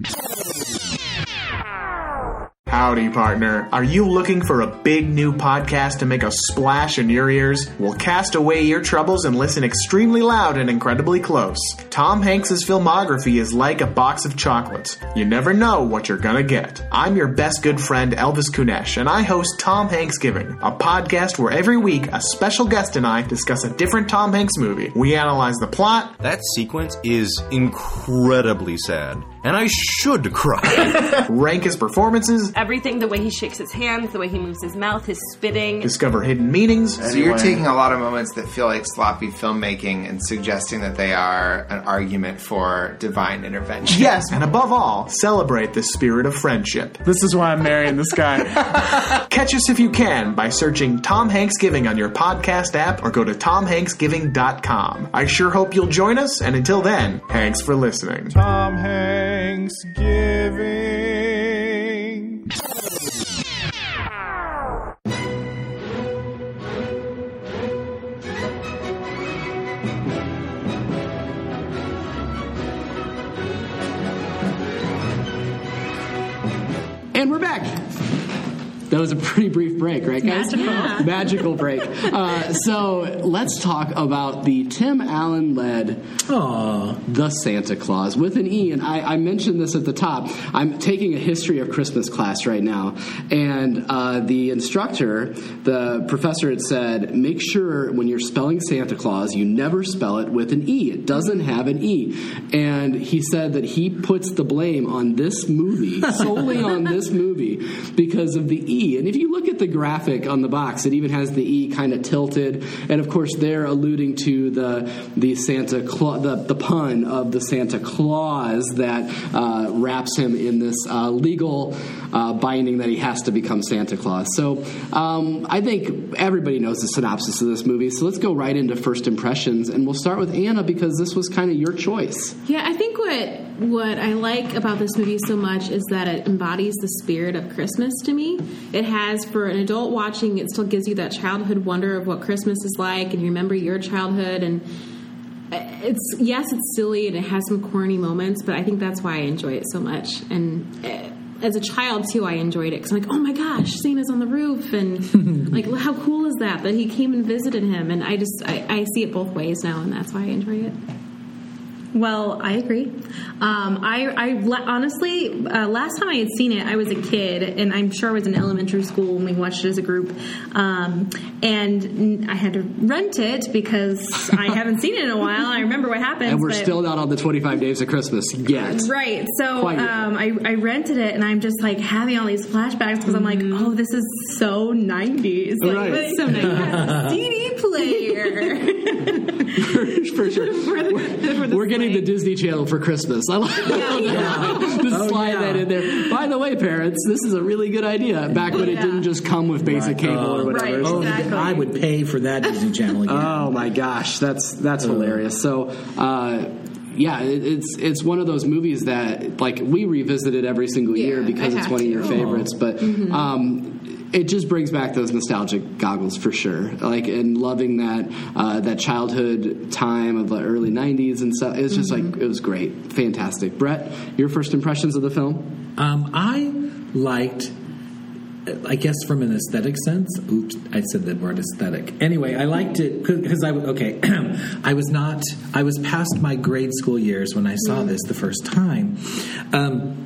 Howdy, partner. Are you looking for a big new podcast to make a splash in your ears? Well, cast away your troubles and listen extremely loud and incredibly close. Tom Hanks's filmography is like a box of chocolates. You never know what you're gonna get. I'm your best good friend Elvis Kunesh, and I host Tom Hanks Giving, a podcast where every week a special guest and I discuss a different Tom Hanks movie. We analyze the plot, That sequence is incredibly sad, and I should cry. rank his performances, Everything, the way he shakes his hands, the way he moves his mouth, his spitting. discover hidden meanings, So you're taking a lot of moments that feel like sloppy filmmaking and suggesting that they are an argument for divine intervention. Yes, and above all, celebrate the spirit of friendship. This is why I'm marrying this guy. Catch us if you can by searching Tom Hanks Giving on your podcast app or go to tomhanksgiving.com. I sure hope you'll join us, and until then, thanks for listening. Tom Hanks giving. And we're back. That was a pretty brief break, right, guys? Magical. Magical break. Uh, so let's talk about the Tim Allen led The Santa Clause with an E. And I, I mentioned this at the top. I'm taking a history of Christmas class right now. And uh, the instructor, the professor had said, make sure when you're spelling Santa Claus, you never spell it with an E. It doesn't have an E. And he said that he puts the blame on this movie, solely on this movie, because of the E. And if you look at the graphic on the box, it even has the E kind of tilted. And of course, they're alluding to the the Santa Clause, the, the pun of the Santa Clause that uh, wraps him in this uh, legal uh, binding that he has to become Santa Claus. So um, I think everybody knows the synopsis of this movie. So let's go right into first impressions, and we'll start with Anna because this was kind of your choice. Yeah, I think what what I like about this movie so much is that it embodies the spirit of Christmas to me. It has for an adult watching, it still gives you that childhood wonder of what Christmas is like, and you remember your childhood. And it's yes, it's silly and it has some corny moments, but I think that's why I enjoy it so much. And eh, as a child too, I enjoyed it because I'm like, oh my gosh, Santa's on the roof, and like how cool is that that he came and visited him. And I just I, I see it both ways now, and that's why I enjoy it. Well, I agree. Um, I, I la- honestly, uh, last time I had seen it, I was a kid, and I'm sure I was in elementary school when we watched it as a group. Um, and I had to rent it because I haven't seen it in a while. I remember what happened. And we're but- still not on the 25 days of Christmas yet. Right. So um, I, I rented it, and I'm just like having all these flashbacks because I'm like, oh, this is so 90s. Like, Right. so 90s. CD player. for sure. We're, we're getting ruining the Disney Channel for Christmas. I like that. Just Oh, slide yeah. that in there. By the way, parents, this is a really good idea. Back when it didn't just come with basic cable or whatever. Right. Oh, I would pay for that Disney Channel again. Oh my gosh, that's that's hilarious. So. Uh, yeah, it's it's one of those movies that like we revisit it every single year Yeah, because I it's have one of your favorites. But Mm-hmm. um, it just brings back those nostalgic goggles for sure. Like and loving that uh, that childhood time of the early '90s and stuff. It's just Mm-hmm. like it was great, fantastic. Brett, your first impressions of the film? Um, I liked, I guess, from an aesthetic sense. Oops, I said that word aesthetic. Anyway, I liked it because I okay, I was not, I was past my grade school years when I saw this the first time. Um,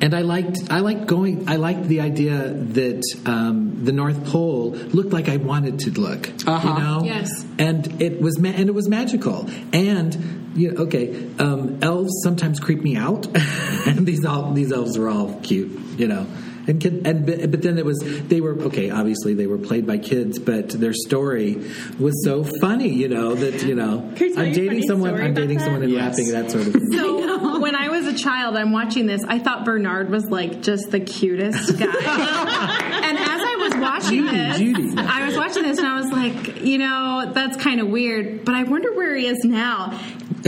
and I liked, I liked going. I liked the idea that um, the North Pole looked like I wanted to look. Uh-huh. You know, Yes. and it was ma- and it was magical and you know, okay um, elves sometimes creep me out and these all these elves are all cute you know and kid, and but but then it was they were okay obviously they were played by kids but their story was so funny you know that you know Can I tell I'm dating someone I'm about dating that? someone and Yes. laughing that sort of thing. So when I was a child, I'm watching this. I thought Bernard was like just the cutest guy. and as I was watching Judy, this, Judy. I was watching this and I was like, you know, that's kind of weird. But I wonder where he is now.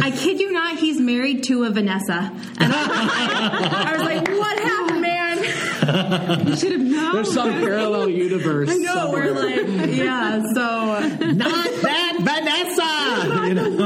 I kid you not, he's married to a Vanessa. And I was like, what happened, man? You should have known. There's some parallel universe. I know. We're like, yeah. So not that Vanessa you know I mean, you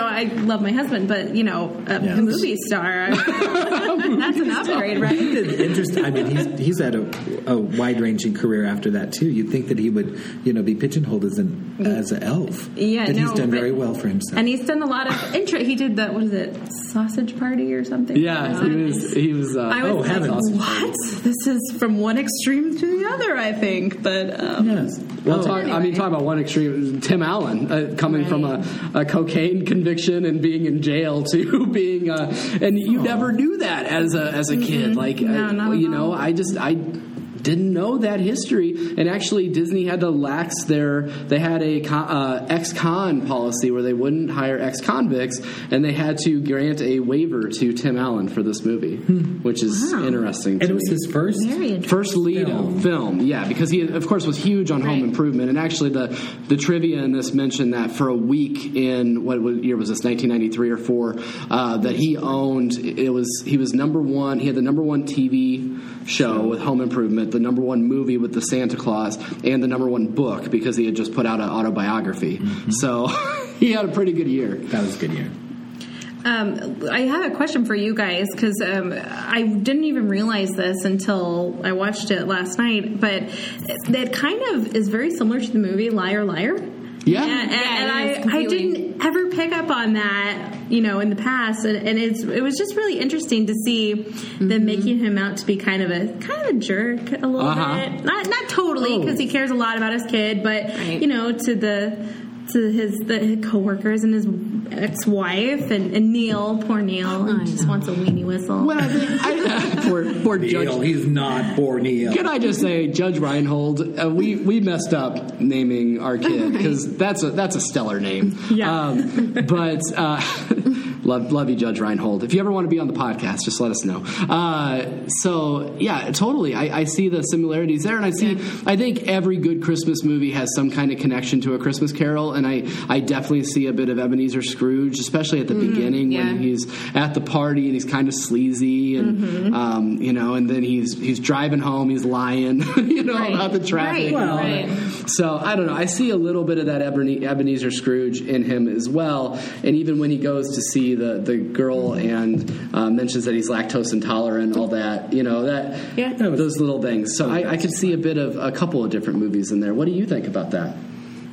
know, I love my husband, but you know, a Yes. movie star, that's an upgrade, He right? did interesting. I mean, he's he's had a, a wide ranging career after that too. You'd think that he would, you know, be pigeonholed as an as an elf. Yeah, but he's done very well for himself. And he's done a lot of intro. He did the what is it, sausage party or something? Yeah, he was. He was. Uh, I was Oh, like, heavens. what? This is from one extreme to the other, I think. But um, yes. Well, Oh, talk, I mean, anyway. talk about one extreme. Tim Allen uh, coming from a, a cocaine conviction and being in jail to being, uh, and you never knew that as a as a kid. Like, No, uh, not at you know. I just I didn't know that history. And actually, Disney had to lax their. They had a uh, ex-con policy where they wouldn't hire ex-convicts, and they had to grant a waiver to Tim Allen for this movie, which is interesting. Hmm. and it was me. his first. First lead Film. film. yeah, because he of course was huge on Home Improvement, and actually the the trivia in this mentioned that for a week in what, what year was this, 1993 or four, uh, that he owned it was he was number one. He had the number one TV show with Home Improvement, the number one movie with the Santa Clause, and the number one book because he had just put out an autobiography. So he had a pretty good year. That was a good year. Um, I have a question for you guys because um, I didn't even realize this until I watched it last night. But that kind of is very similar to the movie Liar Liar. Yeah. and, and, Yeah, and I, I didn't ever pick up on that, you know, in the past, and, and it's it was just really interesting to see them making him out to be kind of a kind of a jerk a little Uh-huh. bit, not not totally because he cares a lot about his kid, but Right. you know, to the to his the coworkers and his ex-wife and, and Neil, poor Neil, he just wants a weenie whistle. Well, I think I, poor, poor Neil, Judge. he's not poor Neil. Can I just say, Judge Reinhold, uh, we we messed up naming our kid because that's a that's a stellar name. Yeah. Um, but uh, love love you, Judge Reinhold. If you ever want to be on the podcast, just let us know. Uh, so yeah, totally. I, I see the similarities there, and I see. I think every good Christmas movie has some kind of connection to a Christmas Carol, and I I definitely see a bit of Ebenezer Scrooge, especially at the beginning yeah. when he's at the party and he's kind of sleazy and um, you know, and then he's he's driving home, he's lying, you know, Right. about the traffic. Right, and all right. So I don't know. I see a little bit of that Ebene- Ebenezer Scrooge in him as well. And even when he goes to see the the girl and uh, mentions that he's lactose intolerant, all that, you know, that Yeah. those little things. So I, I could see a bit of a couple of different movies in there. What do you think about that?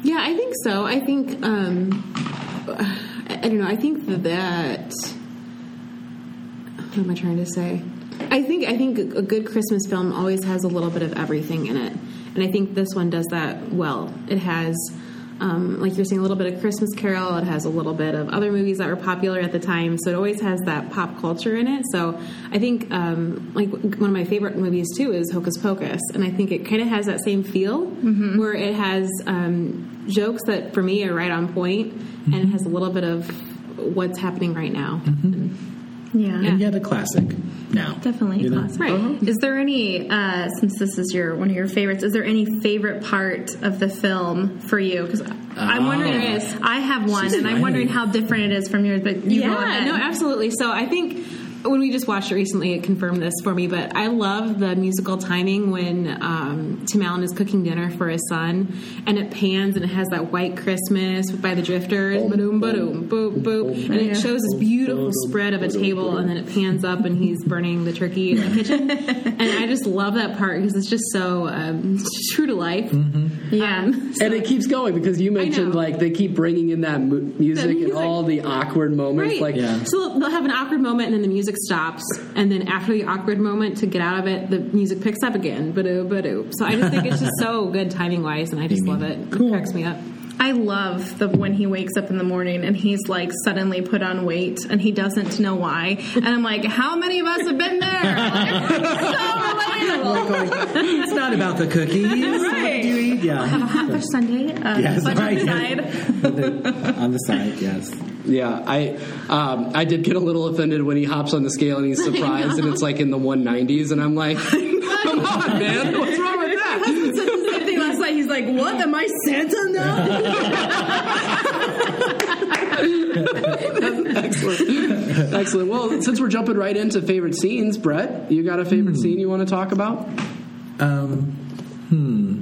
Yeah, I think so. I think um, I, I don't know. I think that what am I trying to say? I think I think a good Christmas film always has a little bit of everything in it, and I think this one does that well. It has. Um, like you're saying, a little bit of Christmas Carol. It has a little bit of other movies that were popular at the time, so it always has that pop culture in it. So I think, um, like one of my favorite movies too is Hocus Pocus, and I think it kind of has that same feel where it has um, jokes that for me are right on point, and it has a little bit of what's happening right now. Yeah. And yet a classic now. Definitely You know? classic. Right. Is there any, uh, since this is your one of your favorites, is there any favorite part of the film for you? Because I'm wondering, There is. I have one, She's and I'm wondering how different it is from yours. But you go yeah, ahead. no, absolutely. So I think when we just watched it recently, it confirmed this for me. But I love the musical timing when um, Tim Allen is cooking dinner for his son, and it pans and it has that White Christmas by the Drifters, ba-doom, ba-doom, boop, boop, and it shows this beautiful spread of a table, and then it pans up and he's burning the turkey in the kitchen, and I just love that part because it's just so um, true to life. yeah. Um, so- And it keeps going because you mentioned like they keep bringing in that mu- music and all the awkward moments. Right. Like Yeah. So they'll have an awkward moment, and then the music stops, and then after the awkward moment, to get out of it, the music picks up again. Ba-doo, ba-doo. So I just think it's just so good timing wise, and I just love it. It cracks me up. I love the when he wakes up in the morning and he's like suddenly put on weight and he doesn't know why. And I'm like, how many of us have been there? Like, so relatable. it's not about the cookies. What do you eat? Yeah. Have a hot fish Sunday. Uh, Yes, right, on the yes. side. On the side, yes. Yeah, I um, I did get a little offended when he hops on the scale and he's surprised and it's like in the 190s and I'm like, come on, man, what's wrong with that? said the same thing last night. He's like, "What? Am I Santa now?" Excellent, excellent. Well, since we're jumping right into favorite scenes, Brett, you got a favorite Hmm. scene you want to talk about? Um, hmm.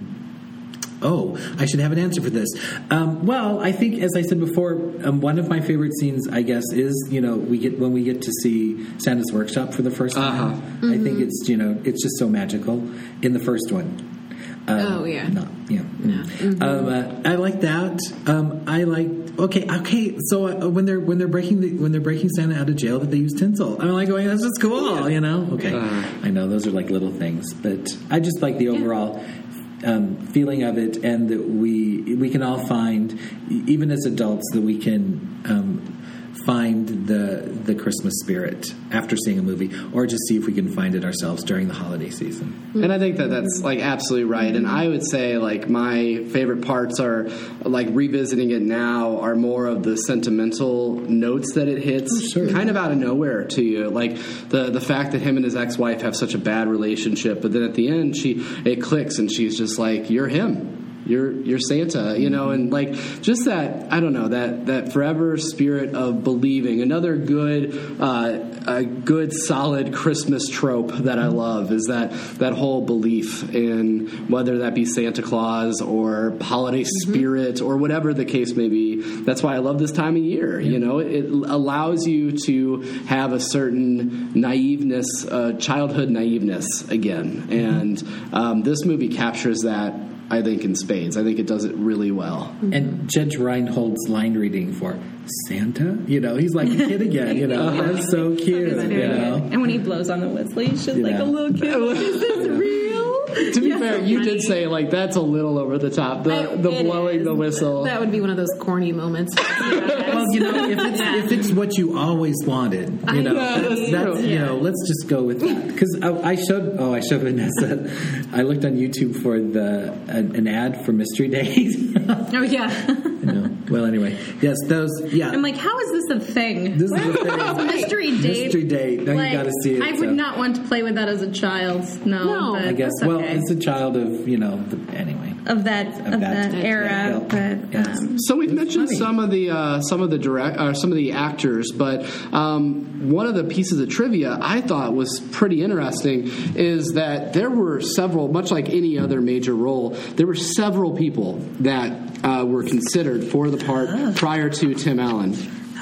Oh, I should have an answer for this. Um, well, I think, as I said before, um, one of my favorite scenes, I guess, is you know we get when we get to see Santa's workshop for the first time. Uh-huh. I think it's you know it's just so magical in the first one. Um, Oh, yeah. not yeah. Um, uh, I like that. Um, I like okay, okay. So uh, when they're when they're breaking the, when they're breaking Santa out of jail, that they use tinsel. I'm like going, that's just cool, you know. Okay. I know those are like little things, but I just like the overall um, feeling of it, and that we we can all find, even as adults, that we can. Find the the Christmas spirit after seeing a movie, or just see if we can find it ourselves during the holiday season. And I think that that's like absolutely right. And I would say like my favorite parts are like revisiting it now are more of the sentimental notes that it hits, oh, kind of out of nowhere to you. Like the the fact that him and his ex wife have such a bad relationship, but then at the end she it clicks and she's just like, "You're him." You're you're Santa, you know, and like just that I don't know that that forever spirit of believing. Another good uh, a good solid Christmas trope that I love is that that whole belief in whether that be Santa Claus or holiday spirit or whatever the case may be. That's why I love this time of year. You know, it allows you to have a certain naiveness, uh, childhood naiveness again, and um, this movie captures that. I think in spades. I think it does it really well. And Judge Reinhold's line reading for Santa, you know, he's like a kid again, you know, that's so cute, you know. And when he blows on the whistle, he's just like Yeah. a little kid. Like, Is this real? To be fair, you did say like that's a little over the top. The the blowing is. the whistle. That would be one of those corny moments. Well, you know, if it's, if it's what you always wanted, you know, Yeah, that's, that's that's, you know, let's just go with that. Because I, I showed, oh, I showed Vanessa. I looked on YouTube for the an, an ad for Mystery Days. Oh yeah. you know, well, anyway, yes, those, yeah. I'm like, how is this a thing? This is a thing. mystery date. Mystery date. Now you Like, gotta see it, I would so. not want to play with that as a child. No, No. but I guess. that's Well, okay. it's a child of you know. The, anyway, of that of, that- that, era. yeah, But yes. um, So we've mentioned funny. some of the uh, some of the direct uh, some of the actors, but um, one of the pieces of trivia I thought was pretty interesting is that there were several, much like any other major role, there were several people that uh, were considered for the part prior to Tim Allen.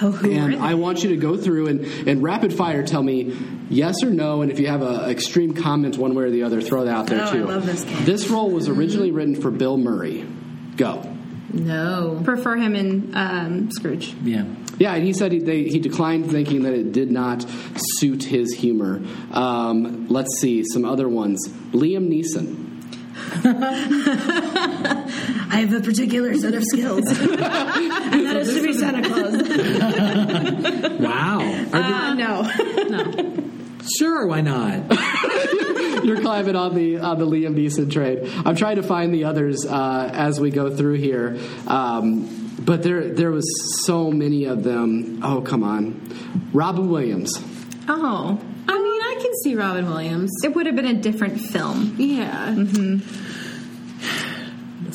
Oh, who and? I want you to go through and, and rapid fire tell me yes or no, and if you have an extreme comment one way or the other, throw that out there Oh, I too. love this game. This role was originally written for Bill Murray. Go. no. prefer him in um, Scrooge. yeah. Yeah, and he said he, they, he declined thinking that it did not suit his humor. Um, let's see some other ones. Liam Neeson. I have a particular set of skills, and that is to be Santa Claus. Wow. Are Uh, no, you- sure. Why not? You're climbing on the on the Liam Neeson train. I'm trying to find the others uh, as we go through here. Um, but there there was so many of them. Oh come on, Robin Williams. Oh, I mean, I can see Robin Williams. it would have been a different film. Yeah.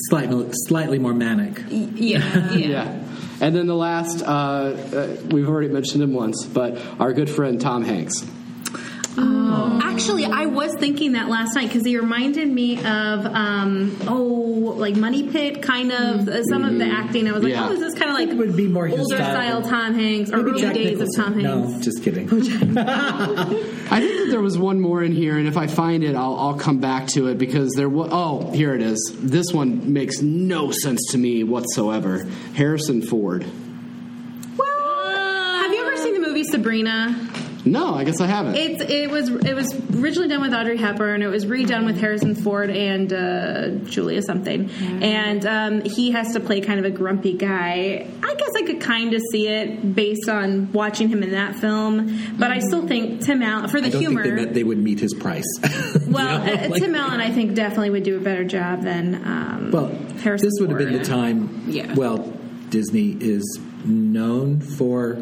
Slightly, slightly more manic. Yeah, Yeah. And then the last, uh, uh, we've already mentioned him once, but our good friend Tom Hanks. Actually, I was thinking that last night because he reminded me of um, oh, like Money Pit, kind of uh, some of the acting. I was like, Yeah. oh, is this kind of like would be more older style. style Tom Hanks or Maybe early Jack days of Tom Hanks? No, just kidding. I think that there was one more in here, and if I find it, I'll, I'll come back to it because there was. Oh, here it is. This one makes no sense to me whatsoever. Harrison Ford. Well, have you ever seen the movie Sabrina? No, I guess I haven't. It's it was it was originally done with Audrey Hepburn. It was redone with Harrison Ford and uh, Julia something. And um, he has to play kind of a grumpy guy. I guess I could kind of see it based on watching him in that film. But I still think Tim Allen for the I don't humor. think they, meant they would meet his price. well, You know, uh, like- Tim Allen, I think definitely would do a better job than um, Well, Harrison this would have been the time. Yeah. Well, Disney is known for,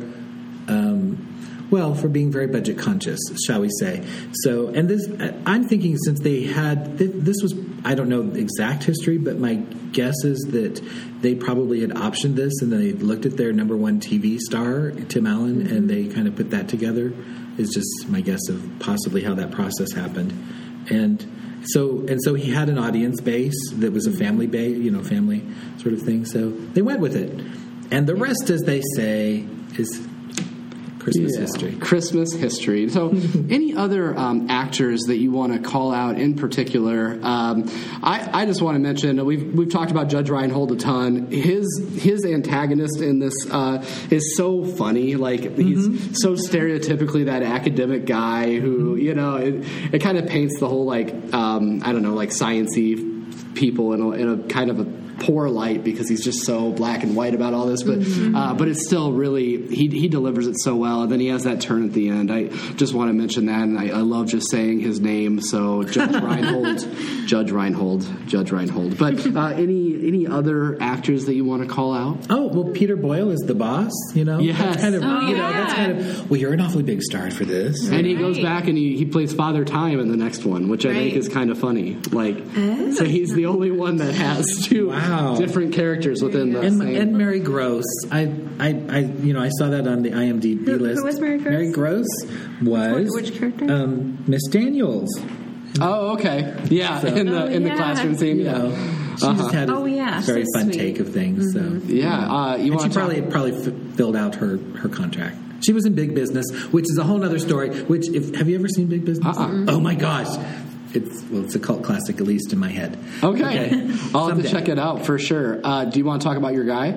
um, well, for being very budget conscious, shall we say? So, and this, I'm thinking since they had this was, I don't know the exact history, but my guess is that they probably had optioned this, and then they looked at their number one TV star, Tim Allen, and mm-hmm. they kind of put that together. Is just my guess of possibly how that process happened, and so and so he had an audience base that was a family base, you know, family sort of thing. So they went with it, and the rest, as they say, is Christmas Yeah. history. Christmas history. So, any other um, actors that you want to call out in particular? Um, I, I just want to mention we've we've talked about Judge Reinhold a ton. His his antagonist in this uh, is so funny. Like he's so stereotypically that academic guy who you know it, it kind of paints the whole like um, I don't know like sciency people in a, in a kind of a poor light because he's just so black and white about all this, but uh, but it's still really he he delivers it so well, and then he has that turn at the end. I just want to mention that, and I, I love just saying his name. So Judge Reinhold, Judge Reinhold, Judge Reinhold. But uh, any any other actors that you want to call out? Oh well, Peter Boyle is the boss. You know, Yes. That's kind of Oh, you know yeah. that's kind of well, you're an awfully big star for this. And he goes back and he, he plays Father Time in the next one, which I think is kind of funny. Like, so he's the only one that has two Wow. Different characters within the And, same. and Mary Gross, I, I, I, you know, I saw that on the IMDb Who- who list. was Mary Gross? Mary Gross was Which character? Um, Miss Daniels. oh, okay, yeah, So- in the Oh, in the yeah. classroom scene, You yeah. know, she just had a Oh, yeah, very so fun sweet. take of things. So Yeah, uh, you and she want to probably probably f- filled out her her contract. She was in Big Business, which is a whole other story. Which, if have you ever seen Big Business? Uh-uh. Oh my gosh, it's well, it's a cult classic, at least in my head. Okay, I'll have to check it out for sure. Uh, do you want to talk about your guy,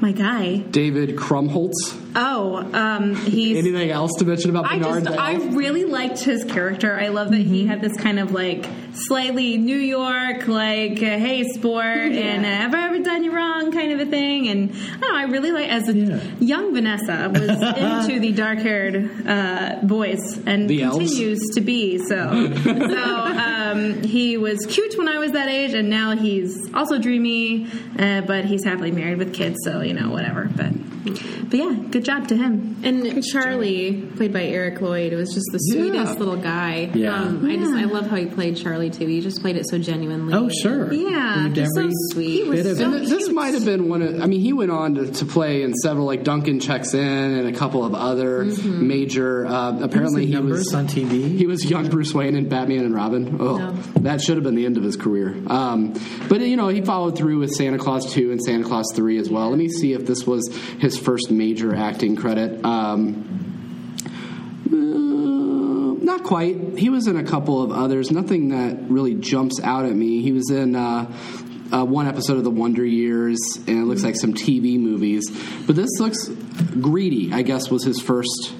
My guy. David Krumholtz? Oh, um, he's. Anything else to mention about I Bernard? just I really liked his character. I love that he had this kind of like slightly New York, like uh, hey sport, and uh, have I ever done you wrong kind of a thing. And I know, I really like as a Yeah. young Vanessa was into the dark haired uh, boys and The elves? continues to be so. so um, he was cute when I was that age, and now he's also dreamy, uh, but he's happily married with kids. So you know whatever. But but yeah, good job to him. And Charlie, played by Eric Lloyd, it was just the Yeah. sweetest little guy. Yeah. Um, I just I love how he played Charlie too. He just played it so genuinely. Oh sure, Yeah, Believed He's so sweet. He was so And th- this might have been one of. I mean, he went on to, to play in several, like Dunston checks in, and a couple of other major. Uh, apparently, he numbers was on TV. He was young Bruce Wayne in Batman and Robin. Oh, No. that should have been the end of his career. Um, but you know, he followed through with Santa Clause two and Santa Clause three as well. Let me see if this was his first major acting credit. Um, uh, not quite. He was in a couple of others. Nothing that really jumps out at me. He was in. Uh, uh, one episode of The Wonder Years, and it looks like some TV movies. But this looks greedy. I guess was his first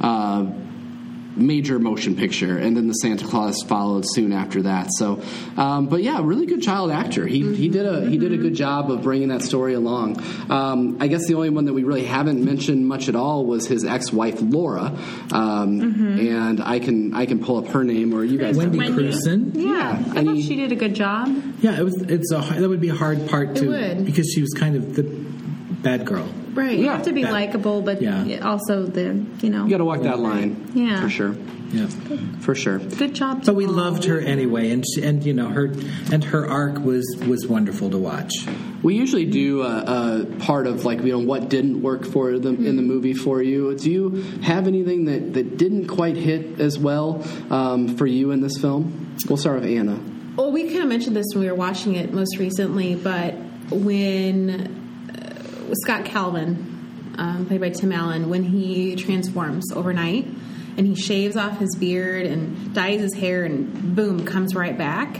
uh, major motion picture, and then the Santa Clause followed soon after that. So, um, but yeah, really good child actor. He he did a he did a good job of bringing that story along. Um, I guess the only one that we really haven't mentioned much at all was his ex-wife Laura, um, and I can I can pull up her name, or you guys. Wendy have- Wendy. Crewson. Yeah, I Any- thought she did a good job. Yeah, it was. It's a that would be a hard part to because she was kind of the bad girl. Right. You have to be Yeah. likable, but Yeah. also the you know. You got to walk that line. Yeah. For sure. Yeah. For sure. Good job. But we Tom. loved her anyway, and she, and you know her and her arc was was wonderful to watch. We usually do a, a part of like you know what didn't work for them in the movie for you. Do you have anything that, that didn't quite hit as well um, for you in this film? We'll start with Anna. Well, we kind of mentioned this when we were watching it most recently, but when Scott Calvin, um, played by Tim Allen, when he transforms overnight and he shaves off his beard and dyes his hair and boom, comes right back.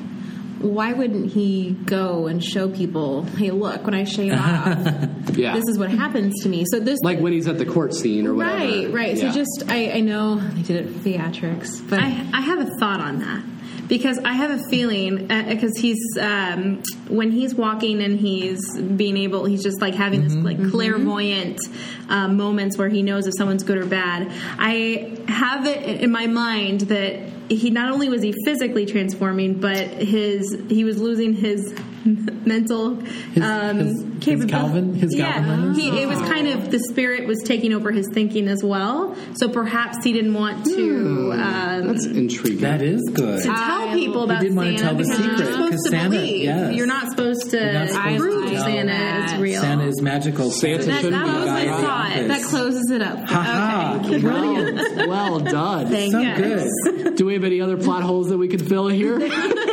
Why wouldn't he go and show people, hey, look, when I shave off, Yeah. this is what happens to me? So this, like when he's at the court scene or whatever. right, right. Yeah. So just, I, I know they did it for theatrics, but I, I have a thought on that because I have a feeling because he's um, when he's walking and he's being able he's just like having this like clairvoyant uh, moments where he knows if someone's good or bad. I have it in my mind that he not only was he physically transforming, but his he was losing his mental um, his- his capability. Calvin- his yeah, Calvin he, it was kind of the spirit was taking over his thinking as well. So perhaps he didn't want to. Um, That's intriguing. That is good. to tell people about didn't want Santa to tell the because you're secret, not to Santa- believe. yes. You're not supposed to You're not supposed prove to Santa that. is real. Santa is magical. Santa that, shouldn't that be was my guy thought. that closes it up. Ha ha! Brilliant. well done. Thank So you. good. Do we have any other plot holes that we could fill here?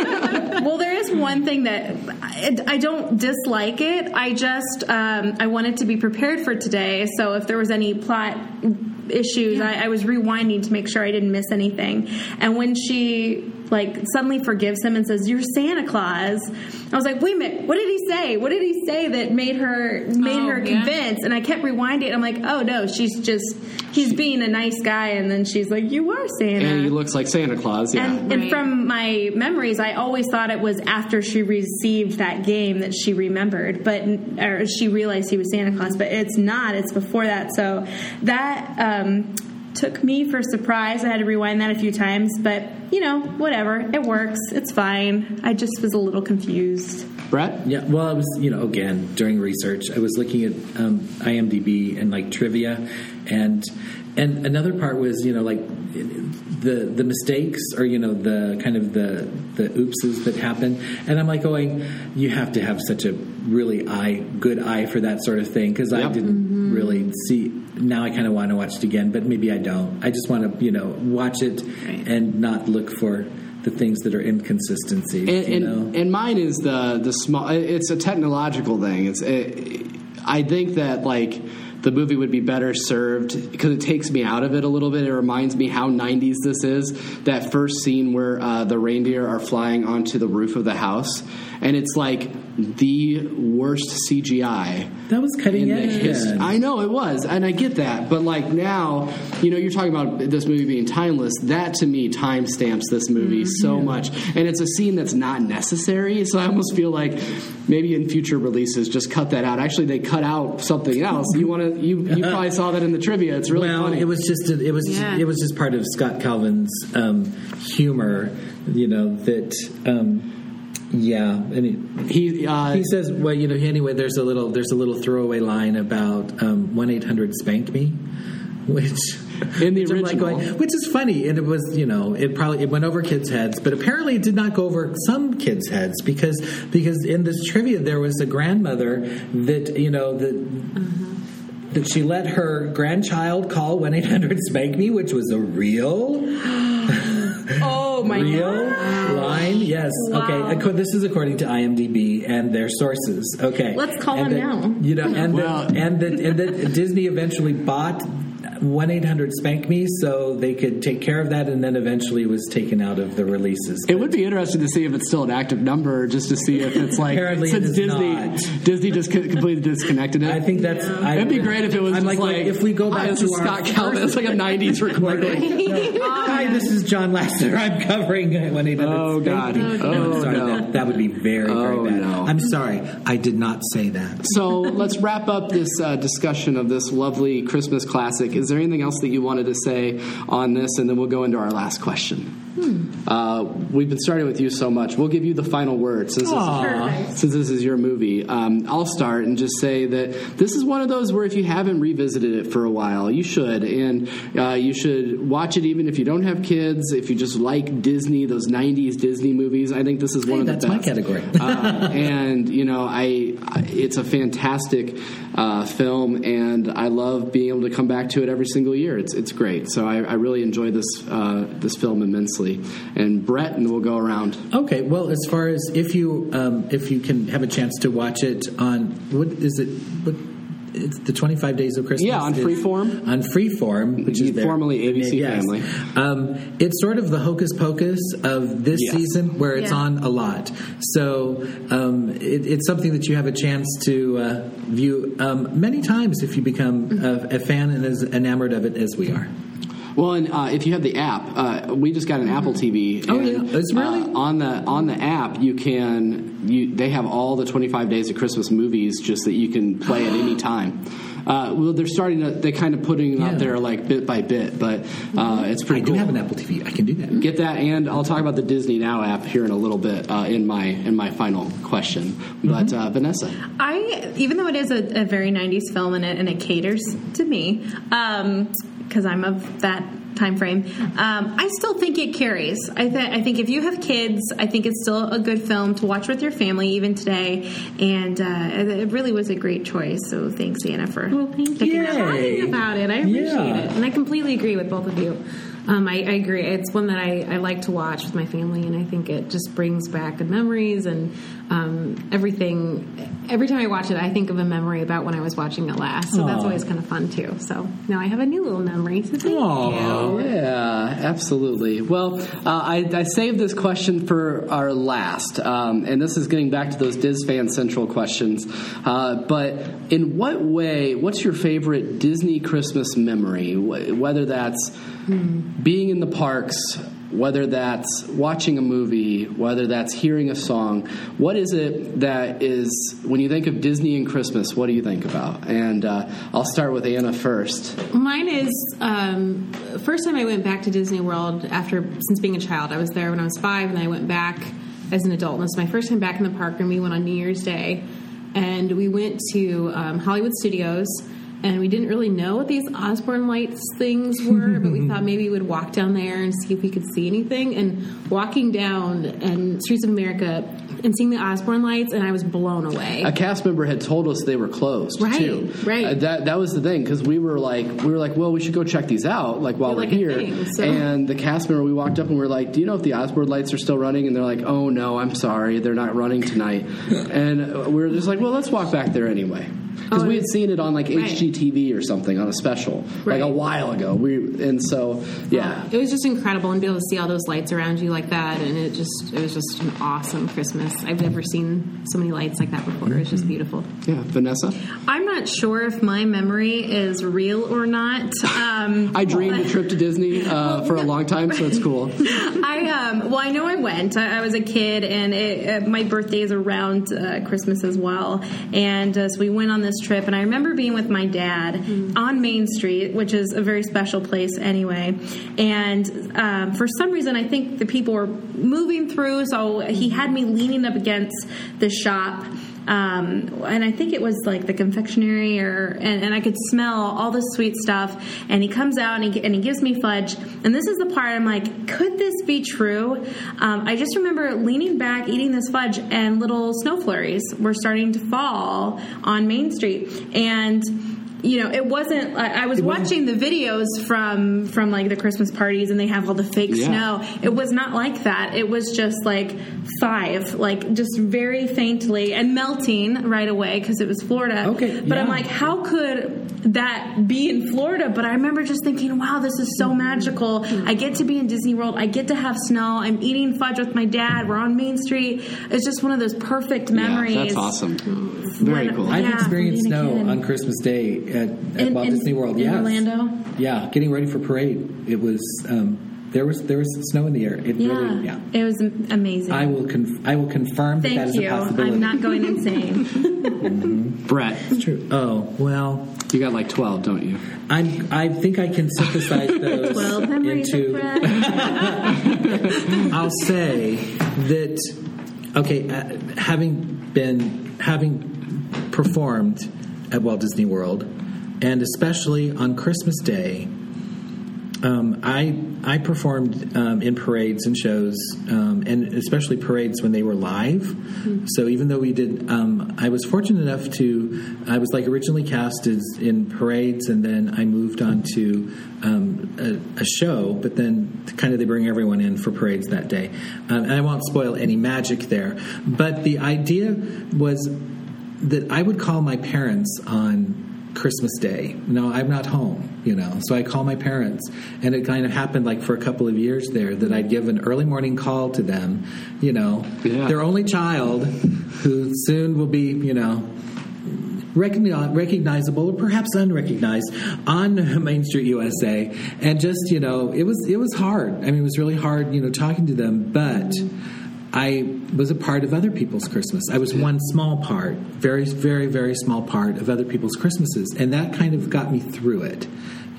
Well, there is one thing that I, I don't dislike it. I just um, I wanted to be prepared for today. So if there was any plot issues, I, I was rewinding to make sure I didn't miss anything. And when she like suddenly forgives him and says, "You're Santa Claus," I was like, "Wait a minute, what did he say? What did he say that made her made Oh, her yeah. convinced?" And I kept rewinding. it. I'm like, "Oh no, she's just he's being a nice guy." And then she's like, "You are Santa." and he looks like Santa Claus. Yeah. And, and from my memories, I always thought it was after she received that game that she remembered, but or she realized he was Santa Claus. But it's not; it's before that. So that um, took me for a surprise. I had to rewind that a few times, but you know, whatever. It works. It's fine. I just was a little confused. Brett? Yeah, well, I was, you know, again during research, I was looking at um, IMDb and like trivia, and and another part was, you know, like the the mistakes or you know the kind of the the oopses that happen, and I'm like going, you have to have such a really eye good eye for that sort of thing because I Yep. Really mm. see. Now I kind of want to watch it again, but maybe I don't. I just want to, you know, watch it and not look for the things that are inconsistencies. and, you and, and mine is the the small. It's a technological thing. It's. It, I think that like the movie would be better served because it takes me out of it a little bit. It reminds me how '90s this is. That first scene where uh, the reindeer are flying onto the roof of the house, and it's like the worst CGI That was cutting in edge. his- I know it was, and I get that, but like now, you know, you're talking about this movie being timeless. That to me timestamps this movie so much, and it's a scene that's not necessary. So I almost feel like maybe in future releases, just cut that out. Actually, they cut out something else. You want to? You you probably saw that in the trivia. It's really well, funny. it was just a, it was Yeah. it was just part of Scott Calvin's um, humor, you know that. Um, yeah, and he, he uh, he says, well, you know, anyway, there's a little there's a little throwaway line about um, one eight hundred spank me, which In the which I'm like original. going- which is funny, and it was you know it probably it went over kids' heads, but apparently it did not go over some kids' heads because because in this trivia there was a grandmother that you know that that she let her grandchild call 1 800 Spank Me, which was a real, Oh my real line. Yes. Okay. Acco- This is according to IMDb and their sources. Okay. Let's call and them that- now. You know, and Well- that, and that, and that Disney eventually bought. 1 800 Spank Me, so they could take care of that, and then eventually was taken out of the releases. It would be interesting to see if it's still an active number, just to see if it's like Apparently since is Disney not. Disney just completely disconnected it. I think that's. I, It'd be great if it was I'm just like, like, if we go "Hi, back this to is Scott Calvin. It's like a '90s recording. Hi, this is John Lasseter. I'm covering 1 800 Oh, God. Oh, sorry, no. That, that would be very, Oh, very bad. no. I'm sorry. I did not say that. So let's wrap up this uh, discussion of this lovely Christmas classic. Is there anything else that you wanted to say on this? And then we'll go into our last question. Uh, we've been starting with you so much. We'll give you the final word since this, is, since this is your movie. Um, I'll start and just say that this is one of those where if you haven't revisited it for a while, you should, and uh, you should watch it even if you don't have kids. If you just like Disney, those '90s Disney movies, I think this is one Hey, of the best. that's best. my category. uh, and you know, I, I it's a fantastic uh, film, and I love being able to come back to it every single year. It's it's great. So I, I really enjoy this uh, this film immensely. And Brett, and we'll go around. Okay, well, as far as if you um, if you can have a chance to watch it on what is it? What, it's the 25 Days of Christmas. Yeah, on It's- Freeform. On Freeform, Which is formerly ABC Yes. Family. Um, it's sort of the hocus pocus of this Yes. season, where it's Yeah. on a lot. So um, it, it's something that you have a chance to uh, view um, many times if you become a, a fan and as enamored of it as we are. Well, and uh, if you have the app, uh, we just got an Apple TV. Oh, and, yeah. It's really- uh, on the on the app. You can you they have all the 25 Days of Christmas movies just that you can play at any time. Uh, well, they're starting to they kind of putting them Yeah. out there like bit by bit, but uh, it's I pretty do cool. have an Apple TV. I can do that. Get that, and I'll talk about the Disney Now app here in a little bit uh, in my in my final question. But Mm-hmm. uh, Vanessa, I, even though it is a, a very '90s film and it, and it caters to me, because I'm of that time frame, um, I still think it carries. I, th- I think if you have kids, I think it's still a good film to watch with your family even today. And uh, it really was a great choice. So thanks, Anna, for picking that. Yay. talking about it. I appreciate Yeah. it, and I completely agree with both of you. Um, I, I agree. It's one that I, I like to watch with my family, and I think it just brings back good memories and um, everything. Every time I watch it, I think of a memory about when I was watching it last. So that's always kind of fun too. So now I have a new little memory. So you. Yeah, absolutely. Well, uh, I, I saved this question for our last, um, and this is getting back to those Dis Fan Central questions. Uh, but in what way, what's your favorite Disney Christmas memory? Whether that's being in the parks, whether that's watching a movie, whether that's hearing a song, what is it that is, when you think of Disney and Christmas, what do you think about? And uh, I'll start with Anna first. Mine is um, first time I went back to Disney World after since being a child. I was there when I was five, and I went back as an adult. And this is my first time back in the park, and we went on New Year's Day, and we went to um, Hollywood Studios. And we didn't really know what these Osborne lights things were, but we thought maybe we'd walk down there and see if we could see anything. And walking down and Streets of America and seeing the Osborne lights, and I was blown away. a cast member had told us they were closed Right, too. right. Uh, that that was the thing because we were like we were like, well, we should go check these out like while They're we're like here. thing, so- And the cast member, we walked up and we are like, do you know if the Osborne lights are still running? And they're like, oh no, I'm sorry, they're not running tonight. and uh, we're just like, well, let's walk back there anyway. Because Oh, we had seen it on like right. HGTV or something on a special Right. like a while ago. We and so yeah, It was just incredible and be able to see all those lights around you like that, and it just it was just an awesome Christmas. I've never seen so many lights like that before. It's just beautiful. yeah. Vanessa, I'm not sure if my memory is real or not. Um, I dreamed a trip to Disney uh, for a long time, so it's cool. I um well I know I went. I, I was a kid and it, uh, my birthday is around uh, Christmas as well. And uh, so we went on this trip and I remember being with my dad on Main Street, which is a very special place anyway. And um, for some reason I think the people were moving through, so he had me leaning up against the shop um, and I think it was like the confectionery, or and, and I could smell all the sweet stuff. And he comes out and he, and he gives me fudge. And this is the part I'm like, could this be true? Um, I just remember leaning back, eating this fudge, and little snow flurries were starting to fall on Main Street. And you know, it wasn't. I I was watching the videos from from like the Christmas parties, and they have all the fake Yeah. snow. It was not like that. It was just like five, like just very faintly and melting right away because it was Florida. Okay, but I'm like, how could that be in Florida? But I remember just thinking, wow, this is so magical. I get to be in Disney World. I get to have snow. I'm eating fudge with my dad. We're on Main Street. It's just one of those perfect memories. Yeah, that's awesome. Very When- cool. I've experienced snow on Christmas Day at, at In- Walt in- Disney World. in yes. Orlando? Yeah, getting ready for parade. It was um, there was there was snow in the air. It Yeah, really, yeah. it was amazing. I will conf- I will confirm that that Thank is you. a possibility. I'm not going insane. Brett, It's true. Oh well, you got like 12, don't you? I'm. I think I can synthesize those Twelve memories into. of Brett. I'll say that okay, uh, having been having performed at Walt Disney World, and especially on Christmas Day, um, I I performed um, in parades and shows, um, and especially parades when they were live. So even though we did, um, I was fortunate enough to. I was like originally cast as in parades, and then I moved on to um, a, a show. But then kind of they bring everyone in for parades that day, um, and I won't spoil any magic there. But the idea was that I would call my parents on Christmas Day. No, I'm not home, you know. So I call my parents, and it kind of happened like for a couple of years there that I'd give an early morning call to them, you know, Yeah. their only child, who soon will be, you know. Recognizable or perhaps unrecognized on Main Street USA, and just you know, it was it was hard. I mean, it was really hard, you know, talking to them. But I was a part of other people's Christmas. I was one small part, very, very, very small part of other people's Christmases, and that kind of got me through it.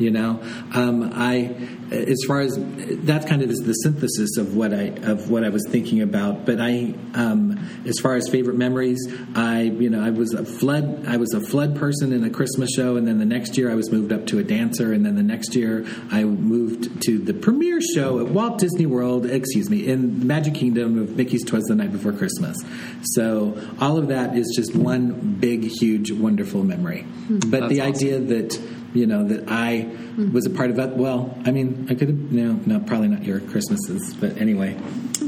You know, um, I, as far as that kind of is the synthesis of what I of what I was thinking about. But I, um, as far as favorite memories, I, you know, I was a flood. I was a flood person in a Christmas show, and then the next year I was moved up to a dancer, and then the next year I moved to the premiere show at Walt Disney World. Excuse me, in the Magic Kingdom of Mickey's Twas the Night Before Christmas. So all of that is just one big, huge, wonderful memory. But the idea that you know that I was a part of that. Well, I mean, I could have no, no, probably not your Christmases, but anyway.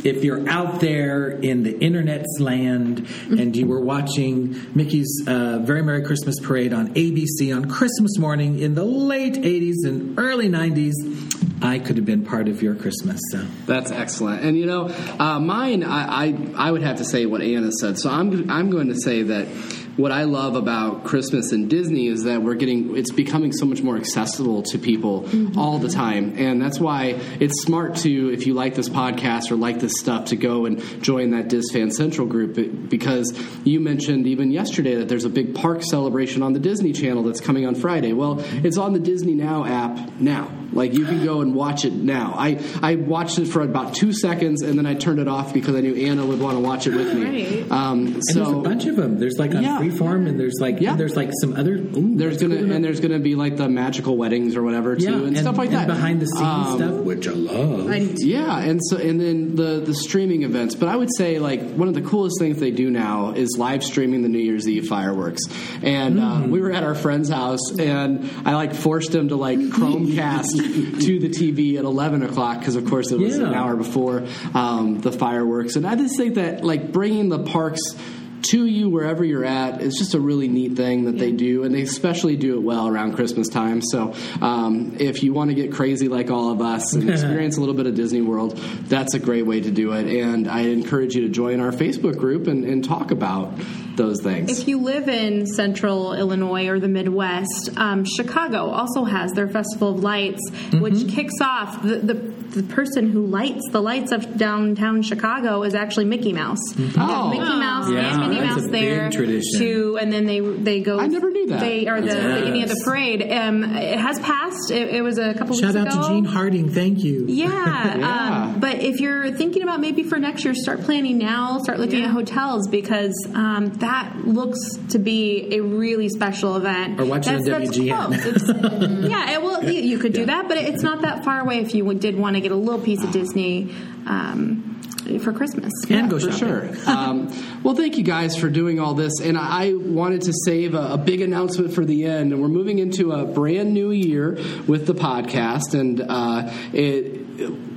If you're out there in the internet's land and you were watching Mickey's uh, Very Merry Christmas Parade on ABC on Christmas morning in the late 80s and early 90s, I could have been part of your Christmas. So That's excellent. And you know, uh, mine, I, I I would have to say what Anna said. So I'm I'm going to say that what I love about Christmas and Disney is that we're getting it's becoming so much more accessible to people all the time, and that's why it's smart to if you like this podcast or like this stuff to go and join that Dis Fan Central group because you mentioned even yesterday that there's a big park celebration on the Disney Channel that's coming on Friday. Well, it's on the Disney Now app now. Like you can go and watch it now. I I watched it for about two seconds and then I turned it off because I knew Anna would want to watch it with me. Right. Um, and there's a bunch of them. There's like on Yeah. Freeform, and there's like Yeah. there's like some other. Ooh, there's gonna cool. and there's gonna be like the magical weddings or whatever too yeah, and, stuff like and that behind the scenes Um, stuff, which I love. Yeah, and so and then the the streaming events. But I would say like one of the coolest things they do now is live streaming the New Year's Eve fireworks. And Mm. uh, we were at our friend's house, and I like forced him to like Chromecast to the TV at eleven o'clock because of course it was Yeah. an hour before um, the fireworks. And I just think that like bringing the parks to you wherever you're at is just a really neat thing that they do, and they especially do it well around Christmas time. So, um, if you want to get crazy like all of us and experience a little bit of Disney World, that's a great way to do it. And I encourage you to join our Facebook group and, and talk about those things. If you live in central Illinois or the Midwest, um, Chicago also has their Festival of Lights, Mm-hmm. which kicks off the, the, the person who lights the lights of downtown Chicago is actually Mickey Mouse. They have Oh. Mickey Mouse Yeah, and Minnie Mouse there big tradition. to, and then they they go. I never knew that. They are the, Yes. the beginning of the parade. Um, it has passed. It, it was a couple Shout weeks out ago. to Gene Harding. Thank you. Yeah, Yeah. Um, but if you're thinking about maybe for next year, start planning now. Start looking at hotels because um, that looks to be a really special event. Or watch it on That's- that's WGN. close. It's- yeah, it, well, you, you could do that, but it's not that far away if you did want to get a little piece of Disney um, for Christmas. And go for shopping. sure. Um, well, thank you guys for doing all this. And I wanted to save a, a big announcement for the end. And we're moving into a brand new year with the podcast. And uh, it.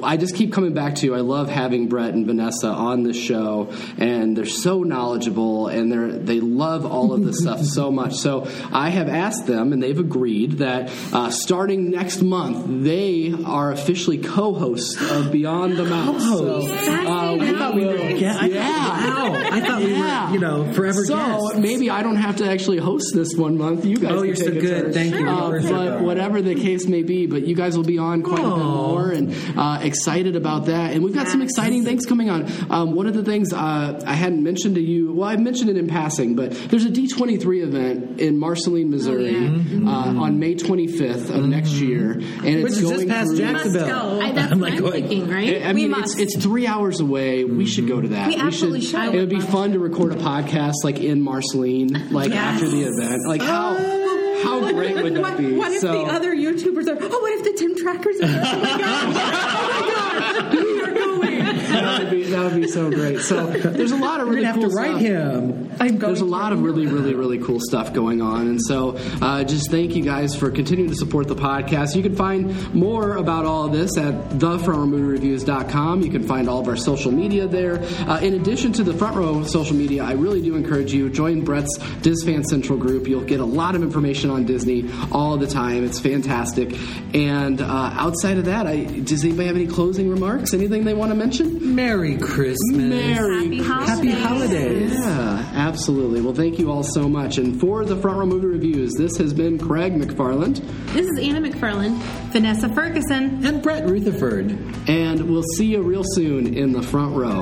I just keep coming back to. You. I love having Brett and Vanessa on the show, and they're so knowledgeable, and they're they love all of this stuff so much. So I have asked them, and they've agreed that uh, starting next month, they are officially co-hosts of Beyond the Mouse. So, uh, I thought we were. Yeah, yeah. Wow. I thought we were, you know, forever So guests. maybe I don't have to actually host this one month. You guys. Oh, you're so good. turn. Thank you. Uh, but whatever the case may be, but you guys will be on quite a bit more, and uh, excited about that. And we've got some exciting things coming on. Um, one of the things uh, I hadn't mentioned to you, well, I mentioned it in passing, but there's a D23 event in Marceline, Missouri, yeah. uh, on May 25th of next year, and Mm-hmm. Which it's going just past through. Jacksonville. go. I, that's I'm what like I'm thinking, right? I mean, We it's, must. it's three hours away. We should go to that. We absolutely should. It would be fun to record a podcast like in Marceline, like Yes. after the event. Like how how great would that What, be? what if So- the other YouTubers are? Oh, what if the Tim Trackers are? Oh my gosh! Oh my gosh! We are going. that would be that would be so great. So there's a lot of really gonna have cool to write him. I'm. There's a lot of really, really, really cool stuff going on. And so uh, just thank you guys for continuing to support the podcast. You can find more about all of this at thefrontrowmoviereviews.com. You can find all of our social media there. Uh, in addition to the front row social media, I really do encourage you join Brett's Disfan Central group. You'll get a lot of information on Disney all the time. It's fantastic. And uh, outside of that, I, does anybody have any closing remarks? Anything they want to mention? Merry Christmas. Merry Happy holidays. Happy holidays. yeah, absolutely. Well, thank you all so much. And for the Front Row Movie Reviews, this has been Craig McFarland, This is Anna McFarland. Vanessa Ferguson. And Brett Rutherford. and we'll see you real soon in the front row.